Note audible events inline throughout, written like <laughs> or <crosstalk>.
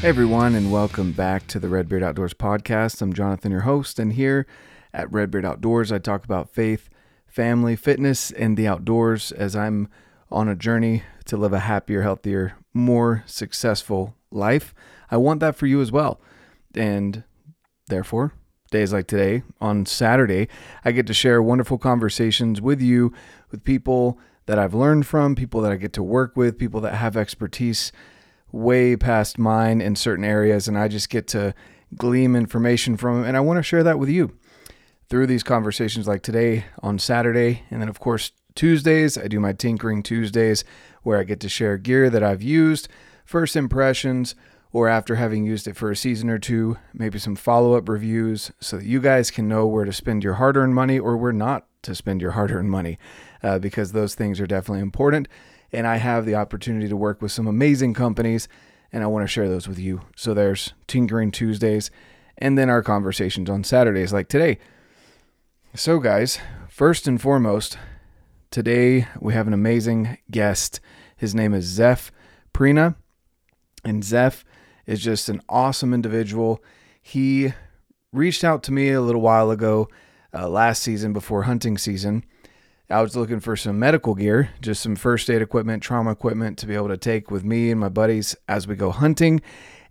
Hey everyone, and welcome back to the Redbeard Outdoors podcast. I'm Jonathan, your host, and here at Redbeard Outdoors, I talk about faith, family, fitness, and the outdoors as I'm on a journey to live a happier, healthier, more successful life. I want that for you as well. And therefore, days like today, on Saturday, I get to share wonderful conversations with you, with people that I've learned from, people that I get to work with, people that have expertise way past mine in certain areas, and I just get to glean information from them. And I want to share that with you through these conversations like today on Saturday. And then, of course, Tuesdays, I do my Tinkering Tuesdays where I get to share gear that I've used, first impressions, or after having used it for a season or two, maybe some follow up reviews so that you guys can know where to spend your hard earned money or where not to spend your hard earned money uh, because those things are definitely important. And I have the opportunity to work with some amazing companies and I want to share those with you. So there's Tinkering Tuesdays and then our conversations on Saturdays like today. So, guys, first and foremost, today we have an amazing guest. His name is Zeff Prina. And Zeff is just an awesome individual. He reached out to me a little while ago, uh, last season before hunting season. I was looking for some medical gear, just some first aid equipment, trauma equipment to be able to take with me and my buddies as we go hunting.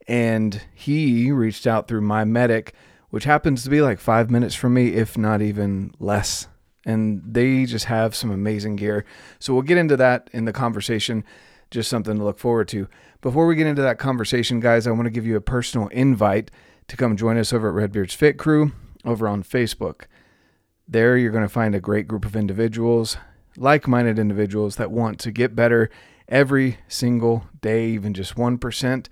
And he reached out through My Medic, which happens to be like five minutes from me, if not even less. And they just have some amazing gear. So we'll get into that in the conversation, just something to look forward to. Before we get into that conversation, guys, I want to give you a personal invite to come join us over at Redbeard's Fit Crew over on Facebook. There, you're going to find a great group of individuals, like minded individuals that want to get better every single day, even just 1%.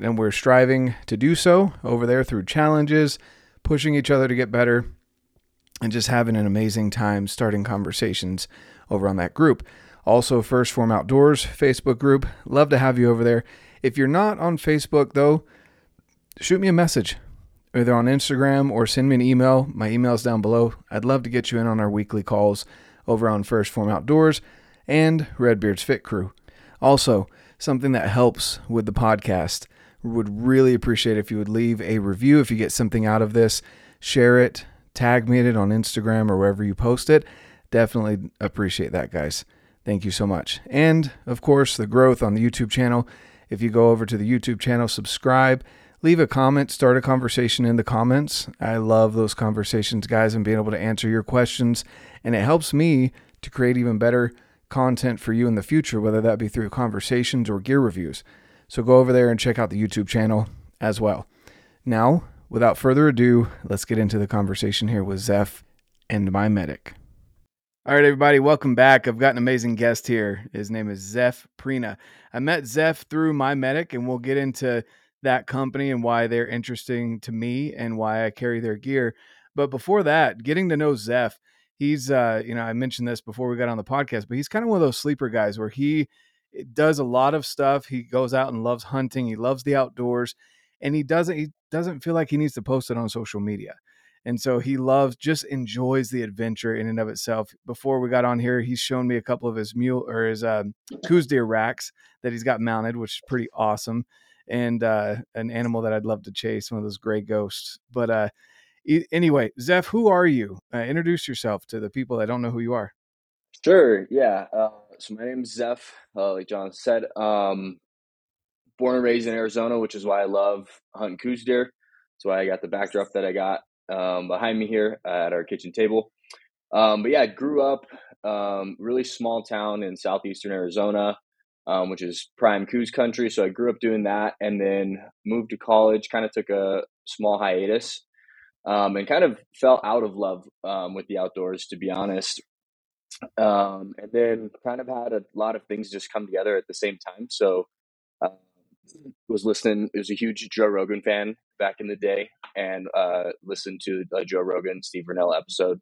And we're striving to do so over there through challenges, pushing each other to get better, and just having an amazing time starting conversations over on that group. Also, 1st Phorm Outdoors Facebook group. Love to have you over there. If you're not on Facebook, though, shoot me a message either on Instagram or send me an email. My email is down below. I'd love to get you in on our weekly calls over on 1st Phorm Outdoors and Redbeard's Fit Crew. Also, something that helps with the podcast. Would really appreciate if you would leave a review if you get something out of this. Share it, tag me in it on Instagram or wherever you post it. Definitely appreciate that, guys. Thank you so much. And of course, the growth on the YouTube channel. If you go over to the YouTube channel, subscribe, leave a comment, start a conversation in the comments. I love those conversations, guys, and being able to answer your questions. And it helps me to create even better content for you in the future, whether that be through conversations or gear reviews. So go over there and check out the YouTube channel as well. Now, without further ado, let's get into the conversation here with Zeff and My Medic. All right, everybody, welcome back. I've got an amazing guest here. His name is Zeff Prina. I met Zeff through My Medic, and we'll get into that company and why they're interesting to me and why I carry their gear. But before that, getting to know Zeff, he's uh, you know, I mentioned this before we got on the podcast, but he's kind of one of those sleeper guys where he eh, does a lot of stuff. He goes out and loves hunting, he loves the outdoors, and he doesn't he doesn't feel like he needs to post it on social media. And so he loves, just enjoys the adventure in and of itself. Before we got on here, he's shown me a couple of his mule or his um, Coues deer racks that he's got mounted, which is pretty awesome and uh, an animal that I'd love to chase, one of those gray ghosts. But uh, e- anyway, Zeff, who are you? Uh, introduce yourself to the people that don't know who you are. Sure. Yeah. Uh, so my name is Zeff, uh, like John said. Um, born and raised in Arizona, which is why I love hunting Coues deer. That's why I got the backdrop that I got um, behind me here at our kitchen table. Um, but yeah, I grew up um, really small town in southeastern Arizona um, which is prime Coues country. So I grew up doing that and then moved to college, kind of took a small hiatus um, and kind of fell out of love um, with the outdoors, to be honest. Um, and then kind of had a lot of things just come together at the same time. So uh, was listening, was a huge Joe Rogan fan back in the day and uh, listened to Joe Rogan, Steve Rinella episode.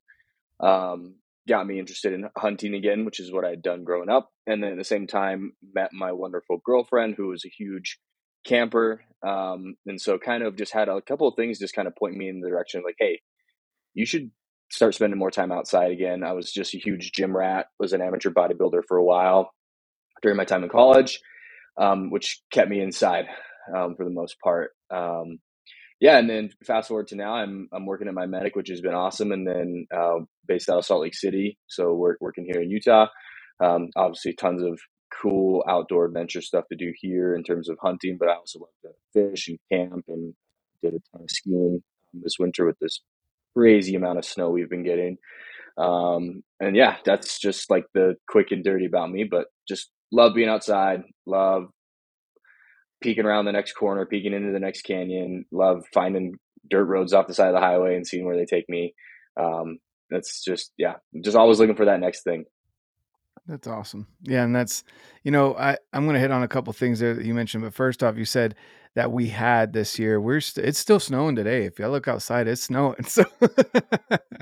Um, got me interested in hunting again, which is what I'd done growing up. And then at the same time, met my wonderful girlfriend who was a huge camper. Um, and so kind of just had a couple of things just kind of point me in the direction of like, hey, you should start spending more time outside again. I was just a huge gym rat, was an amateur bodybuilder for a while during my time in college, um, which kept me inside. um, for the most part. Um, yeah, and then fast forward to now, I'm I'm working at My Medic, which has been awesome, and then uh, based out of Salt Lake City, so we're working here in Utah. Um, obviously, tons of cool outdoor adventure stuff to do here in terms of hunting, but I also love to fish and camp, and did a ton of skiing this winter with this crazy amount of snow we've been getting. Um, and yeah, that's just like the quick and dirty about me, but just love being outside, love peeking around the next corner, peeking into the next canyon, love finding dirt roads off the side of the highway and seeing where they take me. Um, that's just, yeah, just always looking for that next thing. That's awesome. Yeah, and that's you know I I'm going to hit on a couple things there that you mentioned, but first off, you said that we had this year. We're st- it's still snowing today. If you look outside, it's snowing. <laughs> So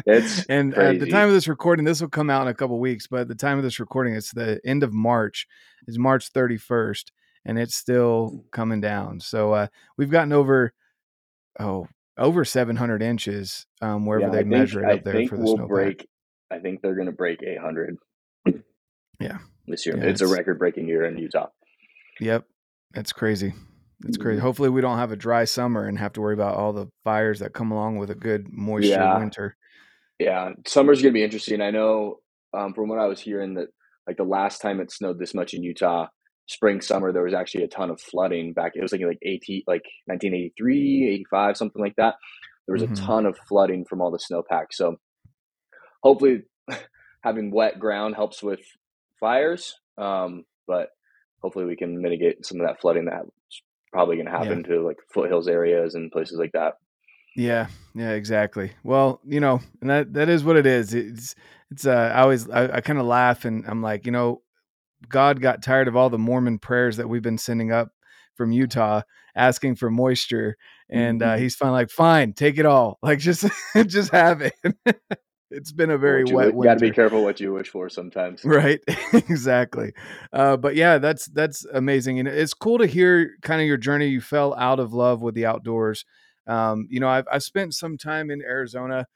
it's and at the time of this recording, this will come out in a couple weeks. But at the time of this recording, it's the end of March. It's March 31st, and it's still coming down. So uh, we've gotten over oh over 700 inches um, wherever yeah, they measure it up I there for the we'll snow. Break, I think they're going to break 800. Yeah. This year. Yeah, it's, it's, a record breaking year in Utah. Yep. It's crazy. It's crazy. Mm-hmm. Hopefully we don't have a dry summer and have to worry about all the fires that come along with a good moisture yeah. winter. Yeah. Summer's gonna be interesting. I know um, from what I was hearing that like the last time it snowed this much in Utah, spring, summer, there was actually a ton of flooding back. It was like like 80, like 1983, 85, something like that. There was mm-hmm. a ton of flooding from all the snowpack. So hopefully <laughs> having wet ground helps with fires. Um, but hopefully we can mitigate some of that flooding that's probably going to happen yeah. to like foothills areas and places like that. Yeah, yeah, exactly. Well, you know, and that that is what it is. It's it's. Uh, I always I, I kind of laugh and I'm like, you know, God got tired of all the Mormon prayers that we've been sending up from Utah asking for moisture, and uh, mm-hmm. he's finally like, fine, take it all, <laughs> like just just have it. <laughs> it's been a very wet you, got to be careful what you wish for sometimes. Right <laughs> exactly. Uh, but yeah that's that's amazing and it's cool to hear kind of your journey you fell out of love with the outdoors. Um, you know I've, I've spent some time in arizona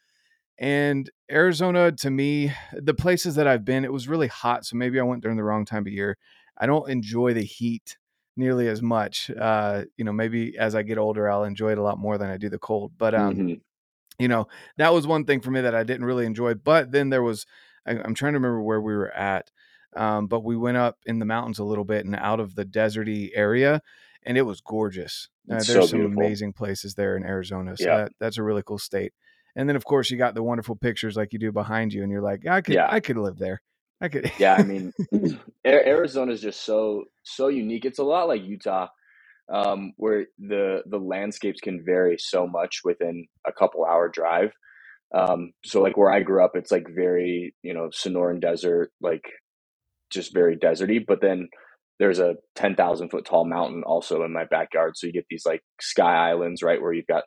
and arizona to me the places that i've been it was really hot so maybe i went during the wrong time of year. I don't enjoy the heat nearly as much uh, you know maybe as i get older i'll enjoy it a lot more than i do the cold but um, mm-hmm. you know that was one thing for me that i didn't really enjoy but then there was I, am trying to remember where we were at um, but we went up in the mountains a little bit and out of the deserty area and it was gorgeous. Uh, there's so some amazing places there in arizona so yeah. that, that's a really cool state and then of course you got the wonderful pictures like you do behind you and you're like i could yeah. i could live there i could yeah i mean <laughs> <clears throat> arizona is just so so unique it's a lot like utah um, where the the landscapes can vary so much within a couple hour drive. Um, so like where I grew up, it's like very you know Sonoran Desert, like just very deserty. But then there's a ten thousand foot tall mountain also in my backyard, so you get these like sky islands, right, where you've got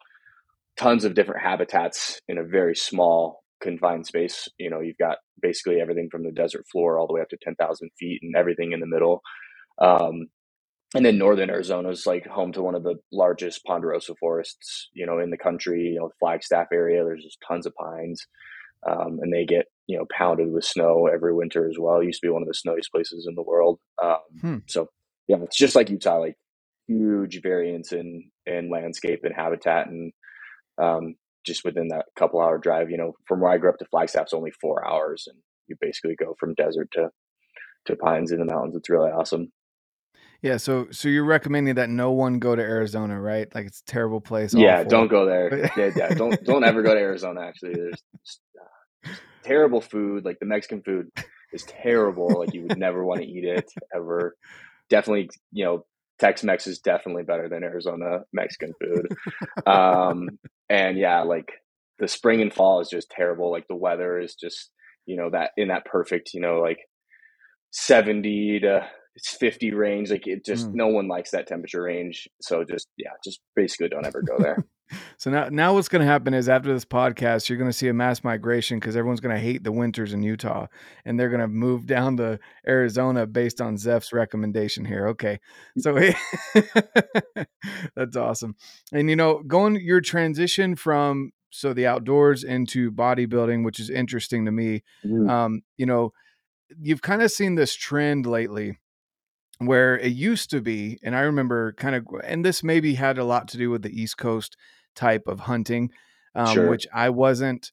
tons of different habitats in a very small confined space. You know, you've got basically everything from the desert floor all the way up to ten thousand feet, and everything in the middle. Um, and then northern Arizona is like home to one of the largest ponderosa forests, you know, in the country. You know, Flagstaff area. There's just tons of pines, um, and they get you know pounded with snow every winter as well. It used to be one of the snowiest places in the world. Um, hmm. So yeah, it's just like Utah, like huge variance in in landscape and habitat, and um, just within that couple hour drive. You know, from where I grew up to Flagstaff's only four hours, and you basically go from desert to to pines in the mountains. It's really awesome. Yeah, so so you're recommending that no one go to Arizona, right? Like it's a terrible place. Yeah, awful. don't go there. <laughs> yeah, yeah, don't don't ever go to Arizona. Actually, there's just, uh, just terrible food. Like the Mexican food is terrible. like you would never want to eat it ever. Definitely, you know, Tex Mex is definitely better than Arizona Mexican food. um, and yeah, like the spring and fall is just terrible. Like the weather is just you know that in that perfect you know like seventy to it's 50 range like it just mm. no one likes that temperature range so just yeah just basically don't ever go there. <laughs> So now now what's going to happen is after this podcast you're going to see a mass migration because everyone's going to hate the winters in utah and they're going to move <laughs> down to arizona based on zeff's recommendation here. Okay. So <laughs> that's awesome. And you know going your transition from so the outdoors into bodybuilding which is interesting to me mm. um, you know you've kind of seen this trend lately where it used to be, and I remember kind of, and this maybe had a lot to do with the East Coast type of hunting, um, Sure. which I wasn't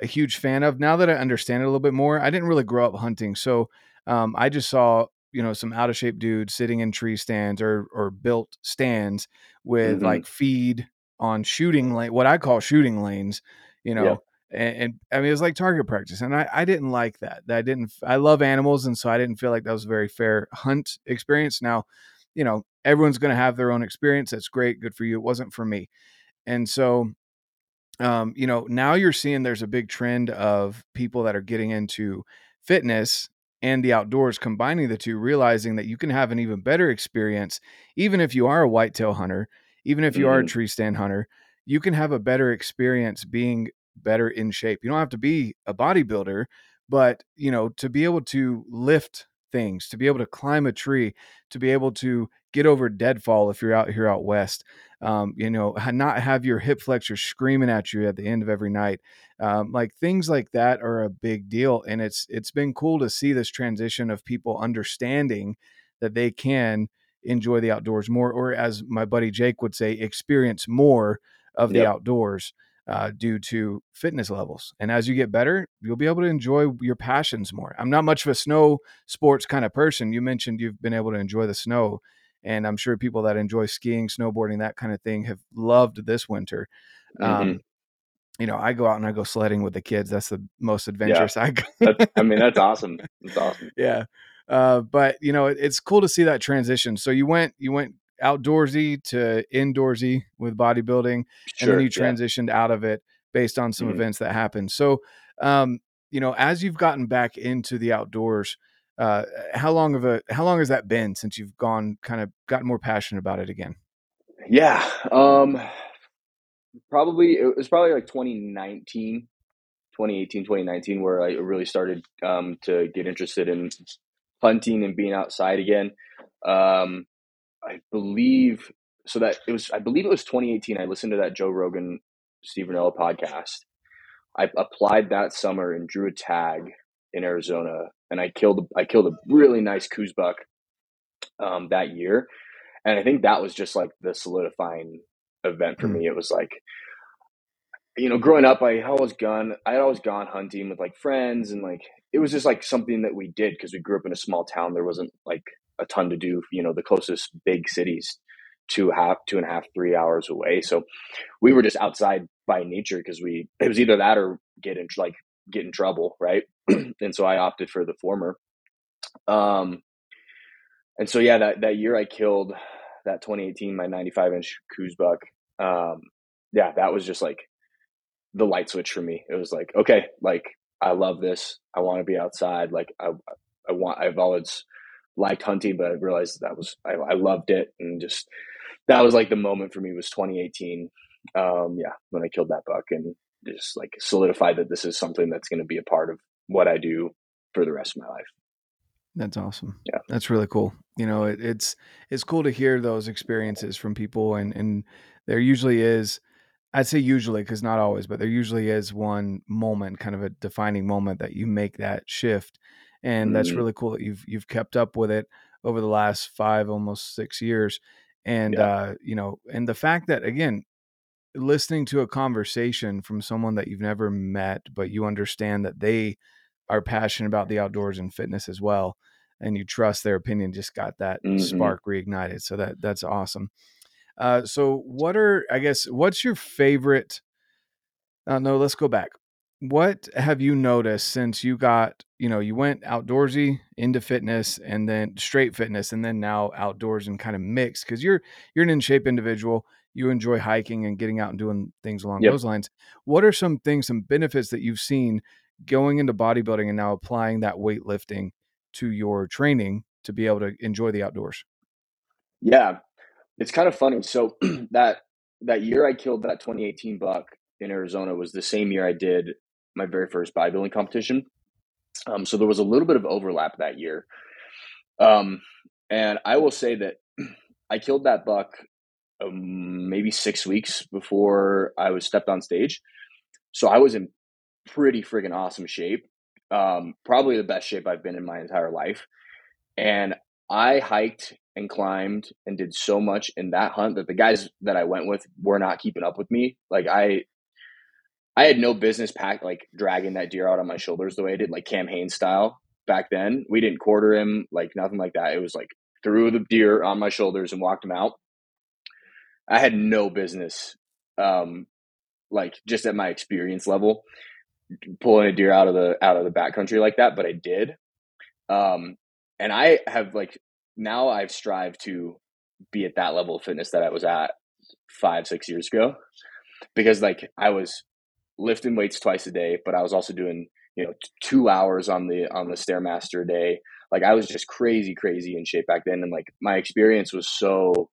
a huge fan of. Now that I understand it a little bit more, I didn't really grow up hunting, so um, I just saw you know some out of shape dudes sitting in tree stands or or built stands with Mhm. like feed on shooting lane, what I call shooting lanes, you know. Yep. And, and I mean, it was like target practice, and I, I didn't like that. I didn't. I love animals, and so I didn't feel like that was a very fair hunt experience. Now, you know, everyone's going to have their own experience. That's great, good for you. It wasn't for me, and so um, you know, now you're seeing there's a big trend of people that are getting into fitness and the outdoors, combining the two, realizing that you can have an even better experience, even if you are a whitetail hunter, even if you are a Mhm. tree stand hunter, you can have a better experience being better in shape. You don't have to be a bodybuilder, but you know, to be able to lift things, to be able to climb a tree, to be able to get over deadfall if you're out here out west, um, you know, not have your hip flexor screaming at you at the end of every night. Um, like things like that are a big deal, and it's it's been cool to see this transition of people understanding that they can enjoy the outdoors more, or as my buddy Jake would say, experience more of the Yep. outdoors uh, due to fitness levels. And as you get better, you'll be able to enjoy your passions more. I'm not much of a snow sports kind of person. You mentioned you've been able to enjoy the snow and I'm sure people that enjoy skiing, snowboarding, that kind of thing have loved this winter. Mhm. Um, you know, I go out and I go sledding with the kids. That's the most adventurous <laughs> I go. I mean, that's <laughs> awesome. That's awesome. yeah. Uh, but you know, it, it's cool to see that transition. So you went, you went outdoorsy to indoorsy with bodybuilding, and then you yeah. transitioned out of it based on some Mhm. events that happened. So, um, you know, as you've gotten back into the outdoors, uh, how long of a how long has that been since you've gone kind of gotten more passionate about it again? Yeah. Um, probably it was probably like 2019, 2018, 2019, where I really started um, to get interested in hunting and being outside again. Um, I believe so that it was. I believe it was 2018. I listened to that Joe Rogan, Rinella podcast. I applied that summer and drew a tag in Arizona, and I killed. I killed a really nice Coues buck um, that year, and I think that was just like the solidifying event for Mm. me. It was like, you know, growing up, I always gone. I had always gone hunting with like friends, and like it was just like something that we did because we grew up in a small town. There wasn't like a ton to do. You know, the closest big cities two half two and a half three hours away. So we were just outside by nature because we it was either that or get in like get in trouble right? <clears throat> And so i opted for the former. Um and so yeah that that year i killed that 2018 my 95 inch Coues buck. Um yeah that was just like the light switch for me. It was like okay like i love this. I want to be outside. Like i i want i've always liked hunting but i realized that was i, I loved it and just that was like the moment for me was 2018 um yeah when i killed that buck and just like solidified that this is something that's going to be a part of what i do for the rest of my life That's awesome. Yeah. That's really cool. You know, it, it's it's cool to hear those experiences from people and and there usually is I'd say usually because not always, but there usually is one moment, kind of a defining moment that you make that shift. And that's Mhm. really cool that you've you've kept up with it over the last five, almost six years. And Yeah. uh, you know, and the fact that again, listening to a conversation from someone that you've never met, but you understand that they are passionate about the outdoors and fitness as well, and you trust their opinion, just got that Mhm. spark reignited. So that that's awesome. Uh, so what are I guess what's your favorite? Uh, no, let's go back. What have you noticed since you got you know you went outdoorsy into fitness and then straight fitness and then now outdoors and kind of mixed because you're you're an in shape individual. You enjoy hiking and getting out and doing things along Yep. those lines. What are some things, some benefits that you've seen going into bodybuilding and now applying that weightlifting to your training to be able to enjoy the outdoors? yeah it's kind of funny so <clears throat> that that year i killed that 2018 buck in arizona was the same year i did my very first bodybuilding competition. Um, so there was a little bit of overlap that year. Um, and i will say that <clears throat> i killed that buck um, maybe six weeks before i was stepped on stage. So i was in pretty friggin' awesome shape um, probably the best shape i've been in my entire life. And I hiked and climbed and did so much in that hunt that the guys that I went with were not keeping up with me. Like I I had no business pack like dragging that deer out on my shoulders the way I did like Cam Hanes style back then. We didn't quarter him, like nothing like that. It was like threw the deer on my shoulders and walked him out. I had no business um like just at my experience level pulling a deer out of the out of the backcountry like that, but I did. Um and I have like now I've strived to be at that level of fitness that I was at five, six years ago. Because like I was lifting weights twice a day, but I was also doing, you know, two hours on the on the stairmaster a day. Like I was just crazy, crazy in shape back then. And like my experience was so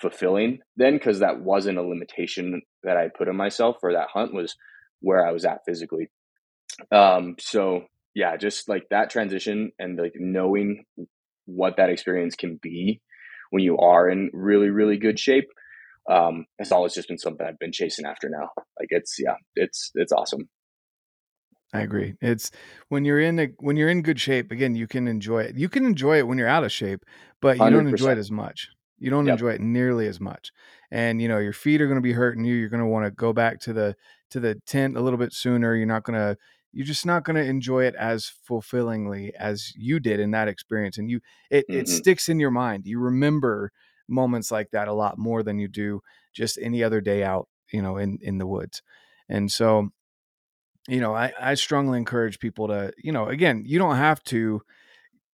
fulfilling then because that wasn't a limitation that I put on myself for that hunt was where I was at physically. Um so yeah, just like that transition and like knowing what that experience can be when you are in really, really good shape. Um, it's always just been something I've been chasing after now. Like it's, yeah, it's, it's awesome. I agree. It's when you're in a, when you're in good shape, again, you can enjoy it. You can enjoy it when you're out of shape, but you do not enjoy it as much. You don't yep. enjoy it nearly as much. And you know, your feet are going to be hurting you. You're going to want to go back to the to the tent a little bit sooner. You're not going to you're just not going to enjoy it as fulfillingly as you did in that experience and you it, mm-hmm. it sticks in your mind you remember moments like that a lot more than you do just any other day out you know in in the woods and so you know i i strongly encourage people to you know again you don't have to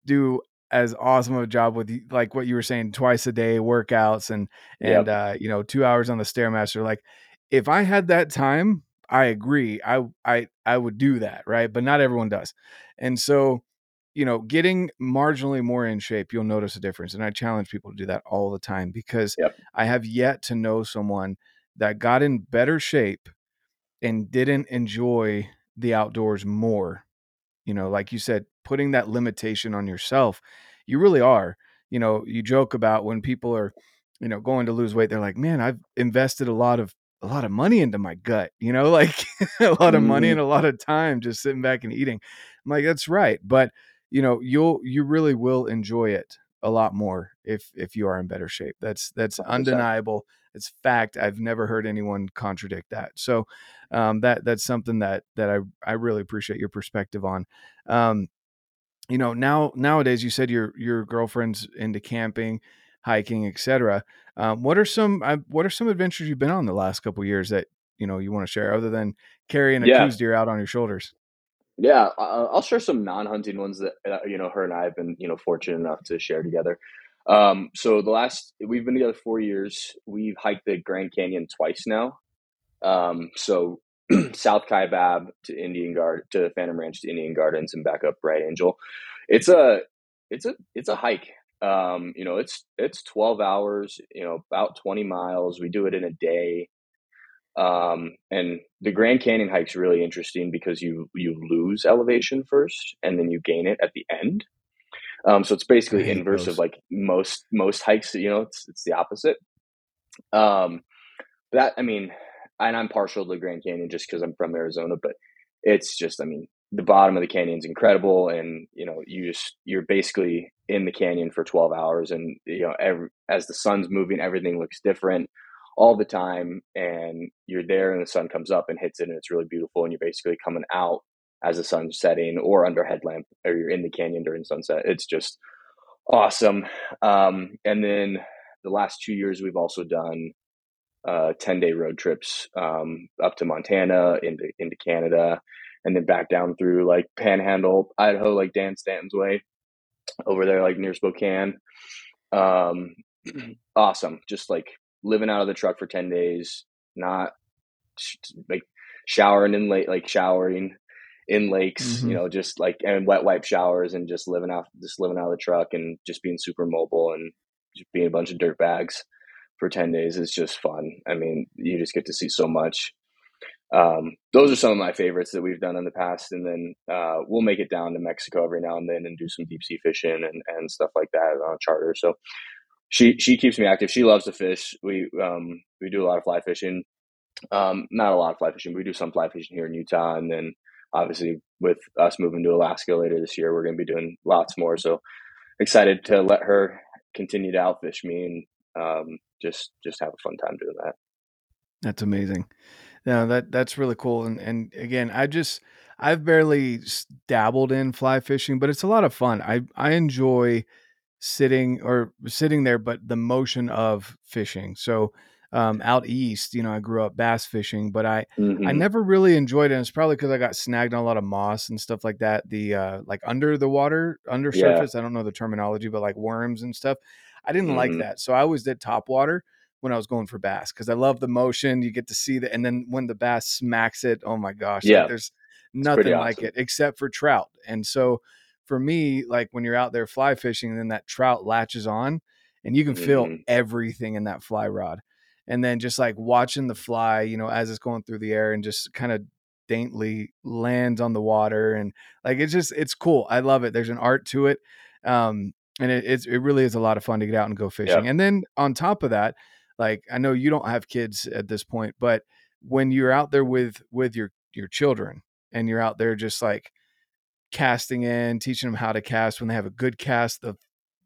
do as awesome of a job with like what you were saying twice a day workouts and and yep. uh you know 2 hours on the stairmaster like if i had that time I agree. I I I would do that, right? But not everyone does. And so, you know, getting marginally more in shape, you'll notice a difference. And I challenge people to do that all the time because yep. I have yet to know someone that got in better shape and didn't enjoy the outdoors more. You know, like you said, putting that limitation on yourself, you really are. You know, you joke about when people are, you know, going to lose weight, they're like, man, I've invested a lot of a lot of money into my gut, you know, <laughs> like a lot of money mm-hmm. and a lot of time just sitting back and eating. I'm like, that's right. But you know, you'll you really will enjoy it a lot more if if you are in better shape. That's that's 100%. undeniable. It's fact. I've never heard anyone contradict that. So um, that that's something that that I I really appreciate your perspective on. Um, you know, now nowadays you said your your girlfriend's into camping hiking, etc. Um, what are some uh, what are some adventures you've been on the last couple years that you know you want to share, other than carrying a yeah. Deer out on your shoulders? Yeah, I'll share some non-hunting ones that uh, you know her and I have been you know fortunate enough to share together. Um, so the last we've been together four years. We've hiked the Grand Canyon twice now. Um, so <clears throat> South Kaibab to Indian Guard to Phantom Ranch to Indian Gardens and back up Bright Angel. It's a it's a it's a hike. Um, you know, it's it's 12 hours, you know, about 20 miles. We do it in a day. Um, and the Grand Canyon hike's really interesting because you you lose elevation first and then you gain it at the end. Um, so it's basically inverse those. of like most most hikes, you know, it's it's the opposite. Um, that I mean, and I'm partial to the Grand Canyon just because I'm from Arizona, but it's just I mean, the bottom of the canyon is incredible and you know you just you're basically in the canyon for 12 hours and you know every, as the sun's moving everything looks different all the time and you're there and the sun comes up and hits it and it's really beautiful and you're basically coming out as the sun's setting or under headlamp or you're in the canyon during sunset. It's just awesome. Um, and then the last two years we've also done uh, 10 day road trips um, up to montana into into canada and then back down through like Panhandle, Idaho, like Dan Stanton's way, over there like near Spokane. Um, <clears throat> awesome, just like living out of the truck for ten days, not like showering in lake, like showering in lakes, mm-hmm. you know, just like and wet wipe showers and just living out, just living out of the truck and just being super mobile and just being a bunch of dirt bags for 10 days is just fun. I mean, you just get to see so much um, those are some of my favorites that we've done in the past. And then uh, we'll make it down to Mexico every now and then and do some deep sea fishing and, and stuff like that on a charter. So she she keeps me active. She loves to fish. We um, we do a lot of fly fishing. Um, not a lot of fly fishing. we do some fly fishing here in Utah, and then obviously with us moving to Alaska later this year, we're going to be doing lots more. So excited to let her continue to outfish me and um, just just have a fun time doing that. That's amazing. No, that that's really cool. And and again, I just I've barely dabbled in fly fishing, but it's a lot of fun. I I enjoy sitting or sitting there, but the motion of fishing. So um, out east, you know, I grew up bass fishing, but I mm-hmm. I never really enjoyed it. And it's probably because I got snagged on a lot of moss and stuff like that. The uh, like under the water, under yeah. surface. I don't know the terminology, but like worms and stuff. I didn't mm-hmm. like that, so I always did top water when I was going for bass because I love the motion. You get to see that, and then when the bass smacks it, oh my gosh, yeah, like there's nothing like awesome. it except for trout. And so for me, like when you're out there fly fishing, and then that trout latches on, and you can feel mm-hmm. everything in that fly rod and then just like watching the fly, you know, as it's going through the air and just kind of daintily lands on the water and like it's just it's cool. I love it. There's an art to it. Um and it it's, it really is a lot of fun to get out and go fishing. And then on top of that, like I know you don't have kids at this point, but when you're out there with with your your children and you're out there just like casting in, teaching them how to cast when they have a good cast, the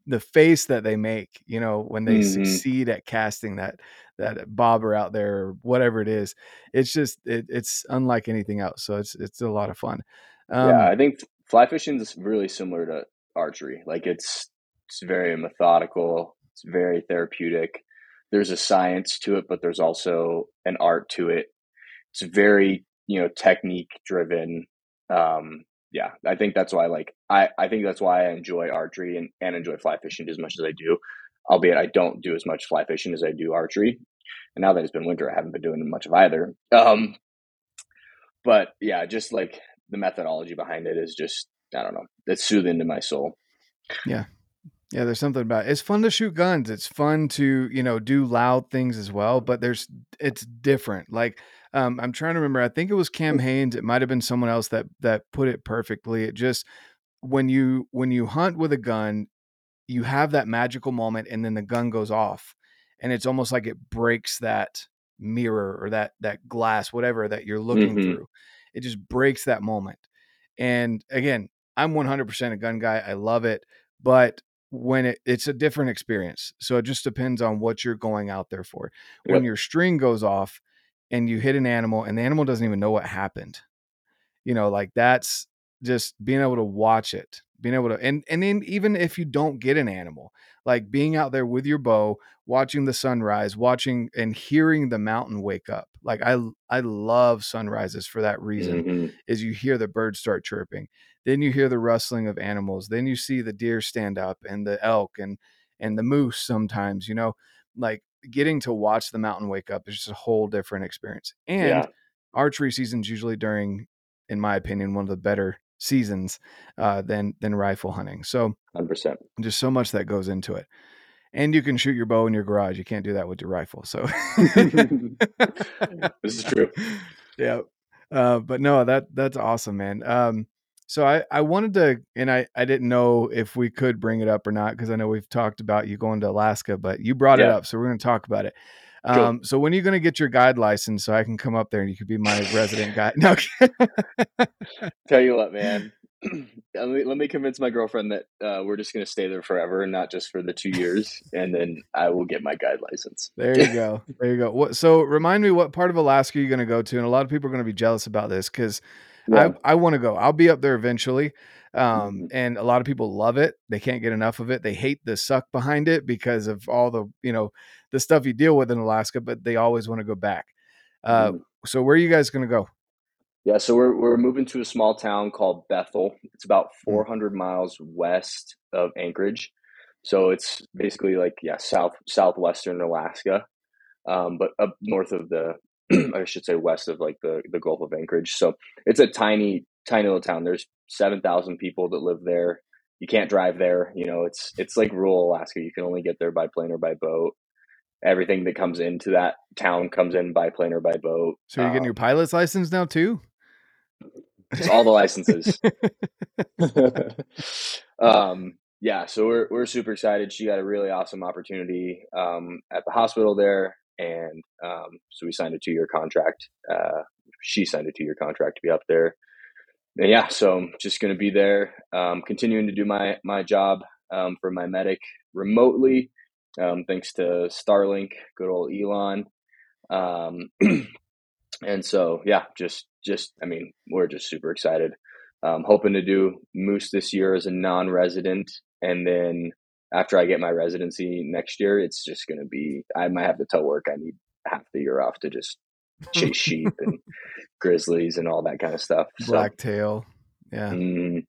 the face that they make, you know, when they mm-hmm. succeed at casting that that bobber out there or whatever it is, it's just it, it's unlike anything else. So it's it's a lot of fun. Um, yeah, I think fly fishing is really similar to archery. Like it's it's very methodical. It's very therapeutic. There's a science to it, but there's also an art to it. It's very you know technique driven. Um, yeah, I think that's why like I, I think that's why I enjoy archery and, and enjoy fly fishing as much as I do. Albeit I don't do as much fly fishing as I do archery. And now that it's been winter, I haven't been doing much of either. Um, but yeah, just like the methodology behind it is just I don't know, it's soothing to my soul. Yeah. Yeah, there's something about it. It's fun to shoot guns. It's fun to, you know, do loud things as well, but there's it's different. Like um, I'm trying to remember. I think it was Cam <laughs> Hanes. It might have been someone else that that put it perfectly. It just when you when you hunt with a gun, you have that magical moment, and then the gun goes off, and it's almost like it breaks that mirror or that that glass, whatever that you're looking mm-hmm. through. It just breaks that moment. And again, I'm 100% a gun guy. I love it, but when it, it's a different experience. So it just depends on what you're going out there for. Yep. When your string goes off, and you hit an animal and the animal doesn't even know what happened you know like that's just being able to watch it being able to and and then even if you don't get an animal like being out there with your bow watching the sunrise watching and hearing the mountain wake up like i i love sunrises for that reason mm-hmm. is you hear the birds start chirping then you hear the rustling of animals then you see the deer stand up and the elk and and the moose sometimes you know like getting to watch the mountain wake up is just a whole different experience. And yeah. archery season's usually during, in my opinion, one of the better seasons uh, than than rifle hunting. So, hundred percent, just so much that goes into it. And you can shoot your bow in your garage. You can't do that with your rifle. So, <laughs> this is true. <laughs> Yeah, uh, but no, that that's awesome, man. Um, so I, I wanted to, and I, I didn't know if we could bring it up or not because I know we've talked about you going to Alaska, but you brought yeah. it up, so we're going to talk about it. Cool. Um, so when are you going to get your guide license so I can come up there and you could be my resident guide? No. Tell you what, man. <clears throat> let, me, let me convince my girlfriend that uh, we're just going to stay there forever and not just for the two years, and then I will get my guide license. There you go. There you go. What, so remind me, what part of Alaska are you going to go to? And a lot of people are going to be jealous about this because yeah. I, I want to go. I'll be up there eventually. Um, mm-hmm. and a lot of people love it. They can't get enough of it. They hate the suck behind it because of all the, you know, the stuff you deal with in Alaska, but they always want to go back. Uh, mm-hmm. so where are you guys going to go? Yeah, so we're we're moving to a small town called Bethel. It's about 400 mm-hmm. miles west of Anchorage, so it's basically like yeah south southwestern Alaska, um, but up north of the <clears throat> I should say west of like the, the Gulf of Anchorage. So it's a tiny, tiny little town. There's 7,000 people that live there. You can't drive there. You know, it's, it's like rural Alaska. You can only get there by plane or by boat. Everything that comes into that town comes in by plane or by boat. So you're getting um, your pilot's license now too? It's all the licenses. <laughs> <laughs> um, yeah, so we're, we're super excited. She got a really awesome opportunity um, at the hospital there and um, so we signed a two year contract. Uh, she signed a two year contract to be up there. And yeah, so I'm just going to be there, um, continuing to do my my job um, for My Medic remotely, um, thanks to Starlink, good old Elon. Um, <clears throat> and so, yeah, just just I mean, we're just super excited. Um, hoping to do Moose this year as a non-resident, and then after I get my residency next year, it's just going to be I might have to tell work I need half the year off to just chase <laughs> sheep and grizzlies and all that kind of stuff. Blacktail, yeah. Mm,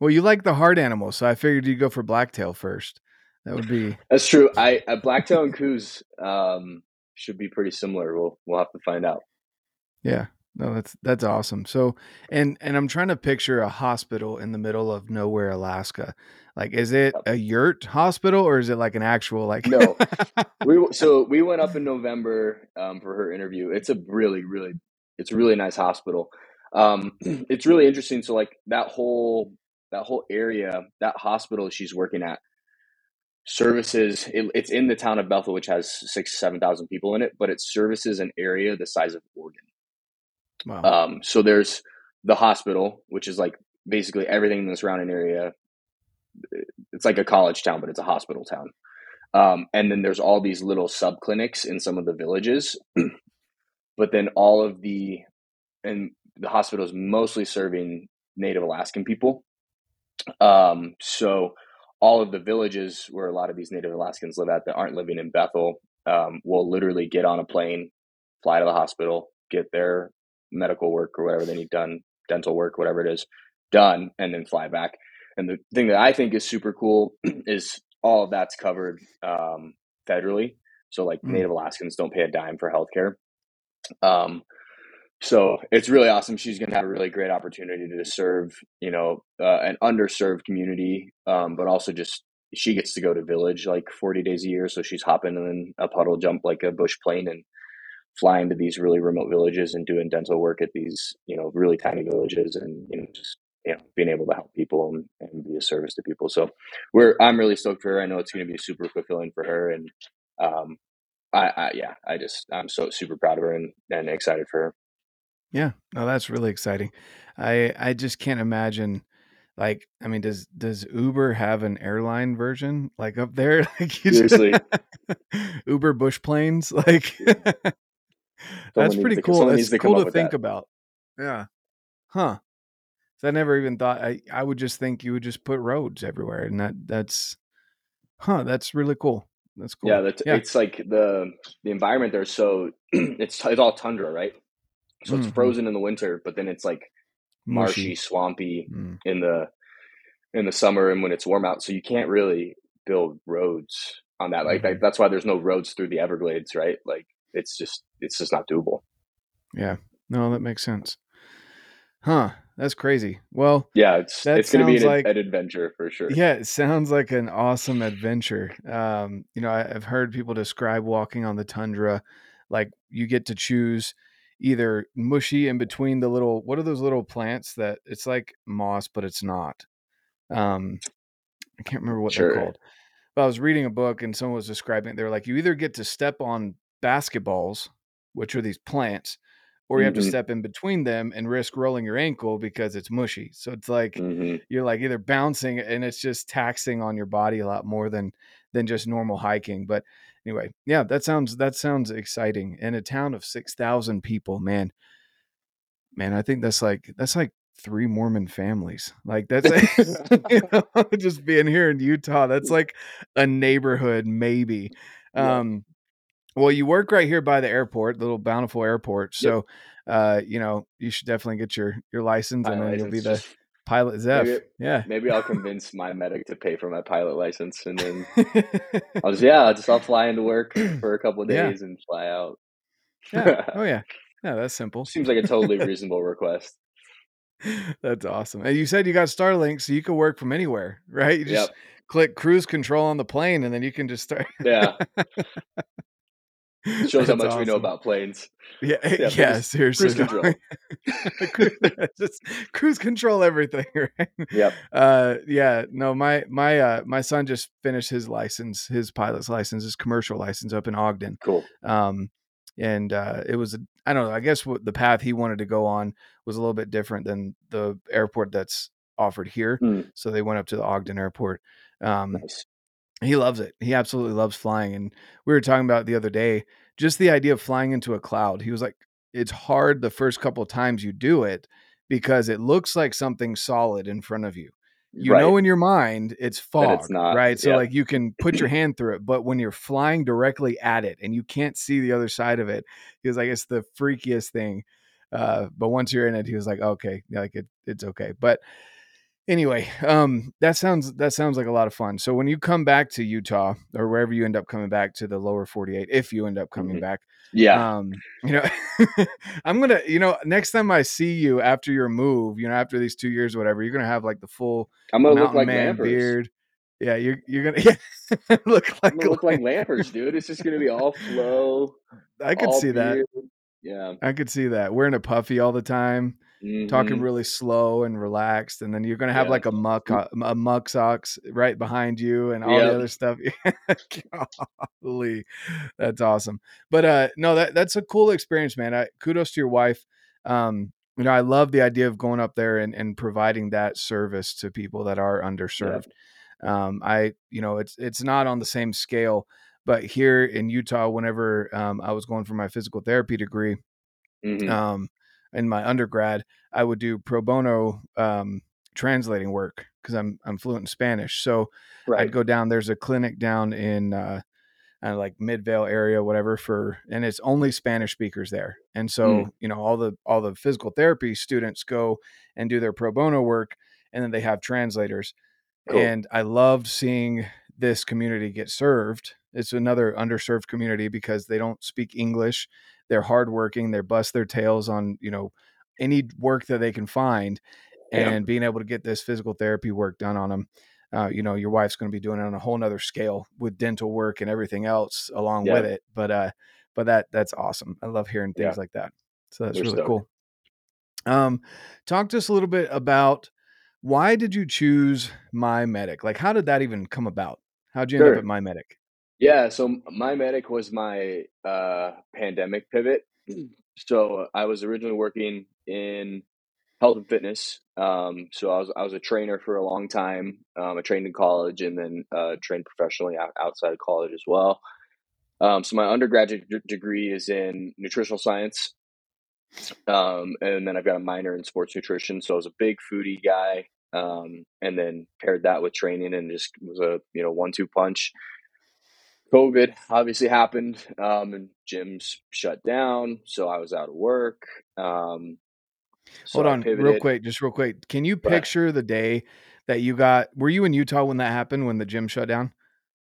well, you like the hard animals, so I figured you'd go for blacktail first. That would be that's true. I blacktail and Coues um, should be pretty similar. We'll we'll have to find out. Yeah, no, that's that's awesome. So, and and I'm trying to picture a hospital in the middle of nowhere, Alaska. Like, is it a yurt hospital or is it like an actual like? no, <laughs> we so we went up in November um, for her interview. It's a really, really, it's a really nice hospital. Um, <clears throat> it's really interesting. So like that whole that whole area, that hospital she's working at, services. It, it's in the town of Bethel, which has six seven thousand people in it, but it services an area the size of Oregon. Wow. Um, so there's the hospital, which is like basically everything in the surrounding area it's like a college town, but it's a hospital town. Um, and then there's all these little sub clinics in some of the villages, <clears throat> but then all of the and the hospital is mostly serving Native Alaskan people. Um, so all of the villages where a lot of these Native Alaskans live at that aren't living in Bethel um, will literally get on a plane, fly to the hospital, get their medical work or whatever they need done, dental work, whatever it is, done, and then fly back. And the thing that I think is super cool <clears throat> is all of that's covered um, federally. So like mm. Native Alaskans don't pay a dime for healthcare. Um, so it's really awesome. She's going to have a really great opportunity to serve, you know, uh, an underserved community, um, but also just she gets to go to village like 40 days a year. So she's hopping in a puddle jump like a bush plane and flying to these really remote villages and doing dental work at these, you know, really tiny villages and, you know, just you know being able to help people and, and be a service to people. So we're i'm really stoked for her. I know it's going to be super fulfilling for her and um I, I yeah i just i'm so super proud of her and, and excited for her. Yeah. No that's really exciting. I i just can't imagine like i mean does does uber have an airline version like up there? <laughs> Like seriously. <laughs> Uber bush planes? <laughs> Like that's pretty cool. that's cool to think that. about. Yeah. Huh so I never even thought I, I would just think you would just put roads everywhere and that that's huh, that's really cool. That's cool. Yeah, that's, yeah. it's like the the environment there so <clears throat> it's it's all tundra, right? So it's mm-hmm. frozen in the winter, but then it's like marshy, Mushy. swampy mm. in the in the summer and when it's warm out. So you can't really build roads on that. Like mm-hmm. that's why there's no roads through the Everglades, right? Like it's just it's just not doable. Yeah. No, that makes sense. Huh. That's crazy. Well, yeah, it's it's going to be an, like, an, adventure for sure. Yeah, it sounds like an awesome adventure. Um, you know, I, have heard people describe walking on the tundra like you get to choose either mushy in between the little what are those little plants that it's like moss but it's not. Um, I can't remember what sure. they're called. But I was reading a book and someone was describing it. They were like, you either get to step on basketballs, which are these plants, or you have mm-hmm. to step in between them and risk rolling your ankle because it's mushy. So it's like mm-hmm. you're like either bouncing and it's just taxing on your body a lot more than than just normal hiking. But anyway, yeah, that sounds that sounds exciting. In a town of six thousand people, man, man, I think that's like that's like three Mormon families. Like that's <laughs> you <laughs> know, just being here in Utah. That's like a neighborhood, maybe. Yeah. Um, well, you work right here by the airport, the little Bountiful Airport. So, yep. uh, you know, you should definitely get your your license, and then you'll be the pilot Zeff. Maybe, yeah, maybe I'll convince My Medic to pay for my pilot license, and then <laughs> I'll just yeah, I'll just I'll fly into work <clears throat> for a couple days yeah. and fly out. yeah. <laughs> Oh yeah. Yeah, that's simple. Seems like a totally <laughs> reasonable request. That's awesome. And you said you got Starlink, so you can work from anywhere, right? You just yep. click cruise control on the plane, and then you can just start. yeah. <laughs> Shows how much awesome. we know about planes. Yeah, <laughs> yeah, <laughs> yeah seriously. Cruise control. Just cruise control everything, right? Yep. Uh, yeah, no, my my uh my son just finished his license, his pilot's license, his commercial license up in Ogden. Cool. Um, and uh, it was I don't know. I guess what the path he wanted to go on was a little bit different than the airport that's offered here, Mm, so they went up to the Ogden Airport. Um, nice. He loves it. He absolutely loves flying. And we were talking about the other day, just the idea of flying into a cloud. He was like, it's hard the first couple of times you do it because it looks like something solid in front of you. You Right. know in your mind it's fog, it's not. right? So Yep. like you can put your hand through it, but when you're flying directly at it and you can't see the other side of it, he was like, it's the freakiest thing. Uh, but once you're in it, he was like, okay, like it, it's okay. But anyway um that sounds that sounds like a lot of fun so when you come back to utah or wherever you end up coming back to the lower 48 if you end up coming Mhm. back Yeah. um you know <laughs> i'm gonna you know next time i see you after your move you know after these two years whatever you're gonna have like the full I'm gonna look like man Lampers. beard yeah you're you're gonna <laughs> <laughs> yeah, look like look like Lampers, dude. It's just gonna be all flow, i could see that. Yeah. i could see that wearing a puffy all the time talking Mhm. really slow and relaxed, and then you're gonna have Yeah. like a muck a muck socks right behind you and all the other stuff. <laughs> Golly, that's awesome. But uh, no, that that's a cool experience, man. I, kudos to your wife. Um, you know, I love the idea of going up there and, and providing that service to people that are underserved. Um, I, you know, it's it's not on the same scale, but here in Utah, whenever um, I was going for my physical therapy degree, Mhm. um, in my undergrad, I would do pro bono um, translating work because I'm I'm fluent in Spanish. So Right. I'd go down. There's a clinic down in uh, uh, like Midvale area, whatever, for and it's only Spanish speakers there. And so Mm. you know all the all the physical therapy students go and do their pro bono work, and then they have translators. Cool. And I loved seeing this community get served. It's another underserved community because they don't speak English. They're hardworking. They bust their tails on you know any work that they can find, Yeah. and being able to get this physical therapy work done on them. Uh, you know, your wife's going to be doing it on a whole nother scale with dental work and everything else along Yeah. with it. But uh, but that that's awesome. I love hearing Yeah. things like that. So that's We're really stoked. cool. Um, talk to us a little bit about why did you choose My Medic? Like, how did that even come about? How'd you end up at My Medic? Yeah, so my medic was my uh, pandemic pivot. So I was originally working in health and fitness. Um, so I was I was a trainer for a long time. Um, I trained in college and then uh, trained professionally outside of college as well. Um, so my undergraduate d- degree is in nutritional science, um, and then I've got a minor in sports nutrition. So I was a big foodie guy, um, and then paired that with training and just was a you know one two punch. COVID obviously happened, um, and gyms shut down, so I was out of work. Um, so Hold on, real quick, just real quick. Can you picture the day that you got? Were you in Utah when that happened? When the gym shut down?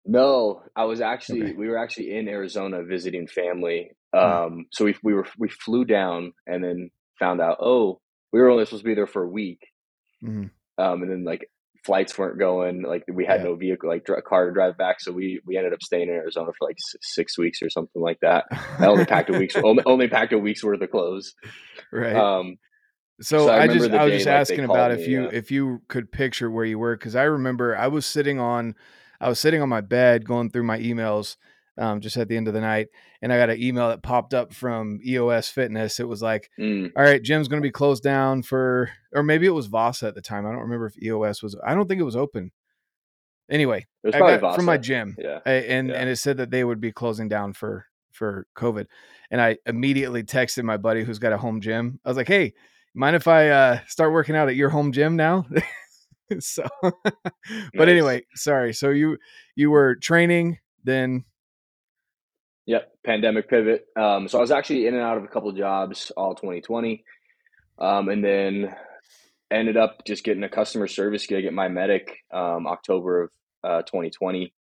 No, I was actually Okay. we were actually in Arizona visiting family. Hmm. Um, so we we were we flew down and then found out oh we were only supposed to be there for a week. Mhm. Um, and then like flights weren't going, like we had Yeah. no vehicle, like dr- car to drive back. So we we ended up staying in Arizona for like s- six weeks or something like that. I only <laughs> packed a week's only, only packed a week's worth of clothes. right. Um, So, so I I, just I was just like, asking about if me, you yeah. if you could picture where you were because I remember I was sitting on I was sitting on my bed going through my emails um, just at the end of the night and I got an email that popped up from EOS Fitness. It was like, mm, all right, gym's going to be closed down for or maybe it was Vasa at the time. I don't remember if EOS was. I don't think it was open. Anyway, it was I got from my gym Yeah, a- and Yeah. and it said that they would be closing down for for COVID, and I immediately texted my buddy who's got a home gym. I was like, "Hey, mind if I uh, start working out at your home gym now?" <laughs> so, <laughs> but Nice. anyway, sorry. So you you were training, then Yep, pandemic pivot. Um, so I was actually in and out of a couple jobs all 2020, um, and then ended up just getting a customer service gig at my medic um, October of uh, 2020.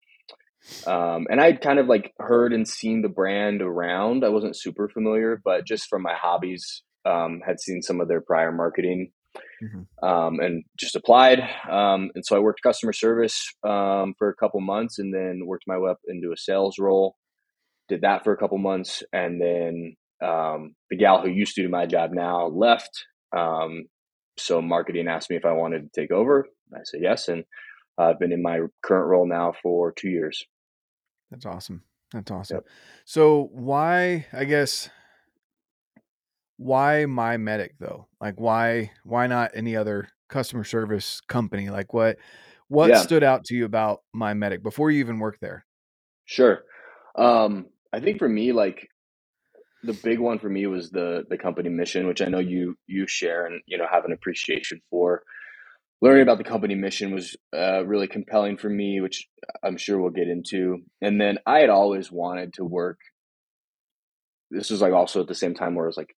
Um, and I'd kind of like heard and seen the brand around. I wasn't super familiar, but just from my hobbies, um, had seen some of their prior marketing Mhm. um, and just applied. Um, and so I worked customer service um, for a couple months and then worked my way up into a sales role. Did that for a couple months. And then um, the gal who used to do my job now left. Um, so marketing asked me if I wanted to take over. I said yes. And I've been in my current role now for two years. that's awesome. That's awesome. Yep. So why? I guess why my medic though? Like why why not any other customer service company. Like what what Yeah. stood out to you about My Medic before you even worked there? Sure. Um, I think for me, like the big one for me was the the company mission, which I know you you share and you know have an appreciation for. Learning about the company mission was uh, really compelling for me, which I'm sure we'll get into. And then I had always wanted to work. This was like also at the same time where I was like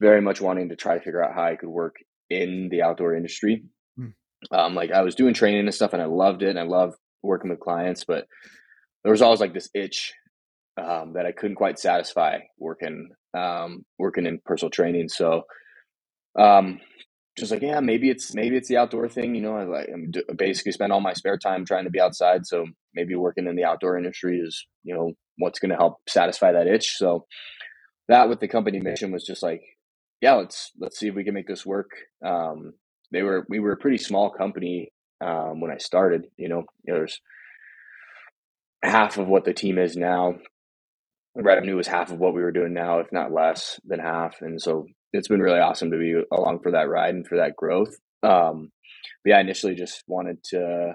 very much wanting to try to figure out how I could work in the outdoor industry. Hmm. Um, like I was doing training and stuff, and I loved it, and I love working with clients, but there was always like this itch um, that I couldn't quite satisfy working um, working in personal training. So, um, just like yeah, maybe it's maybe it's the outdoor thing. You know, I like d- basically spend all my spare time trying to be outside. So maybe working in the outdoor industry is you know what's going to help satisfy that itch. So that with the company mission was just like yeah, let's let's see if we can make this work. Um, they were we were a pretty small company um, when I started. You know, there's half of what the team is now revenue was half of what we were doing now, if not less than half. And so it's been really awesome to be along for that ride and for that growth. Um, but yeah, I initially just wanted to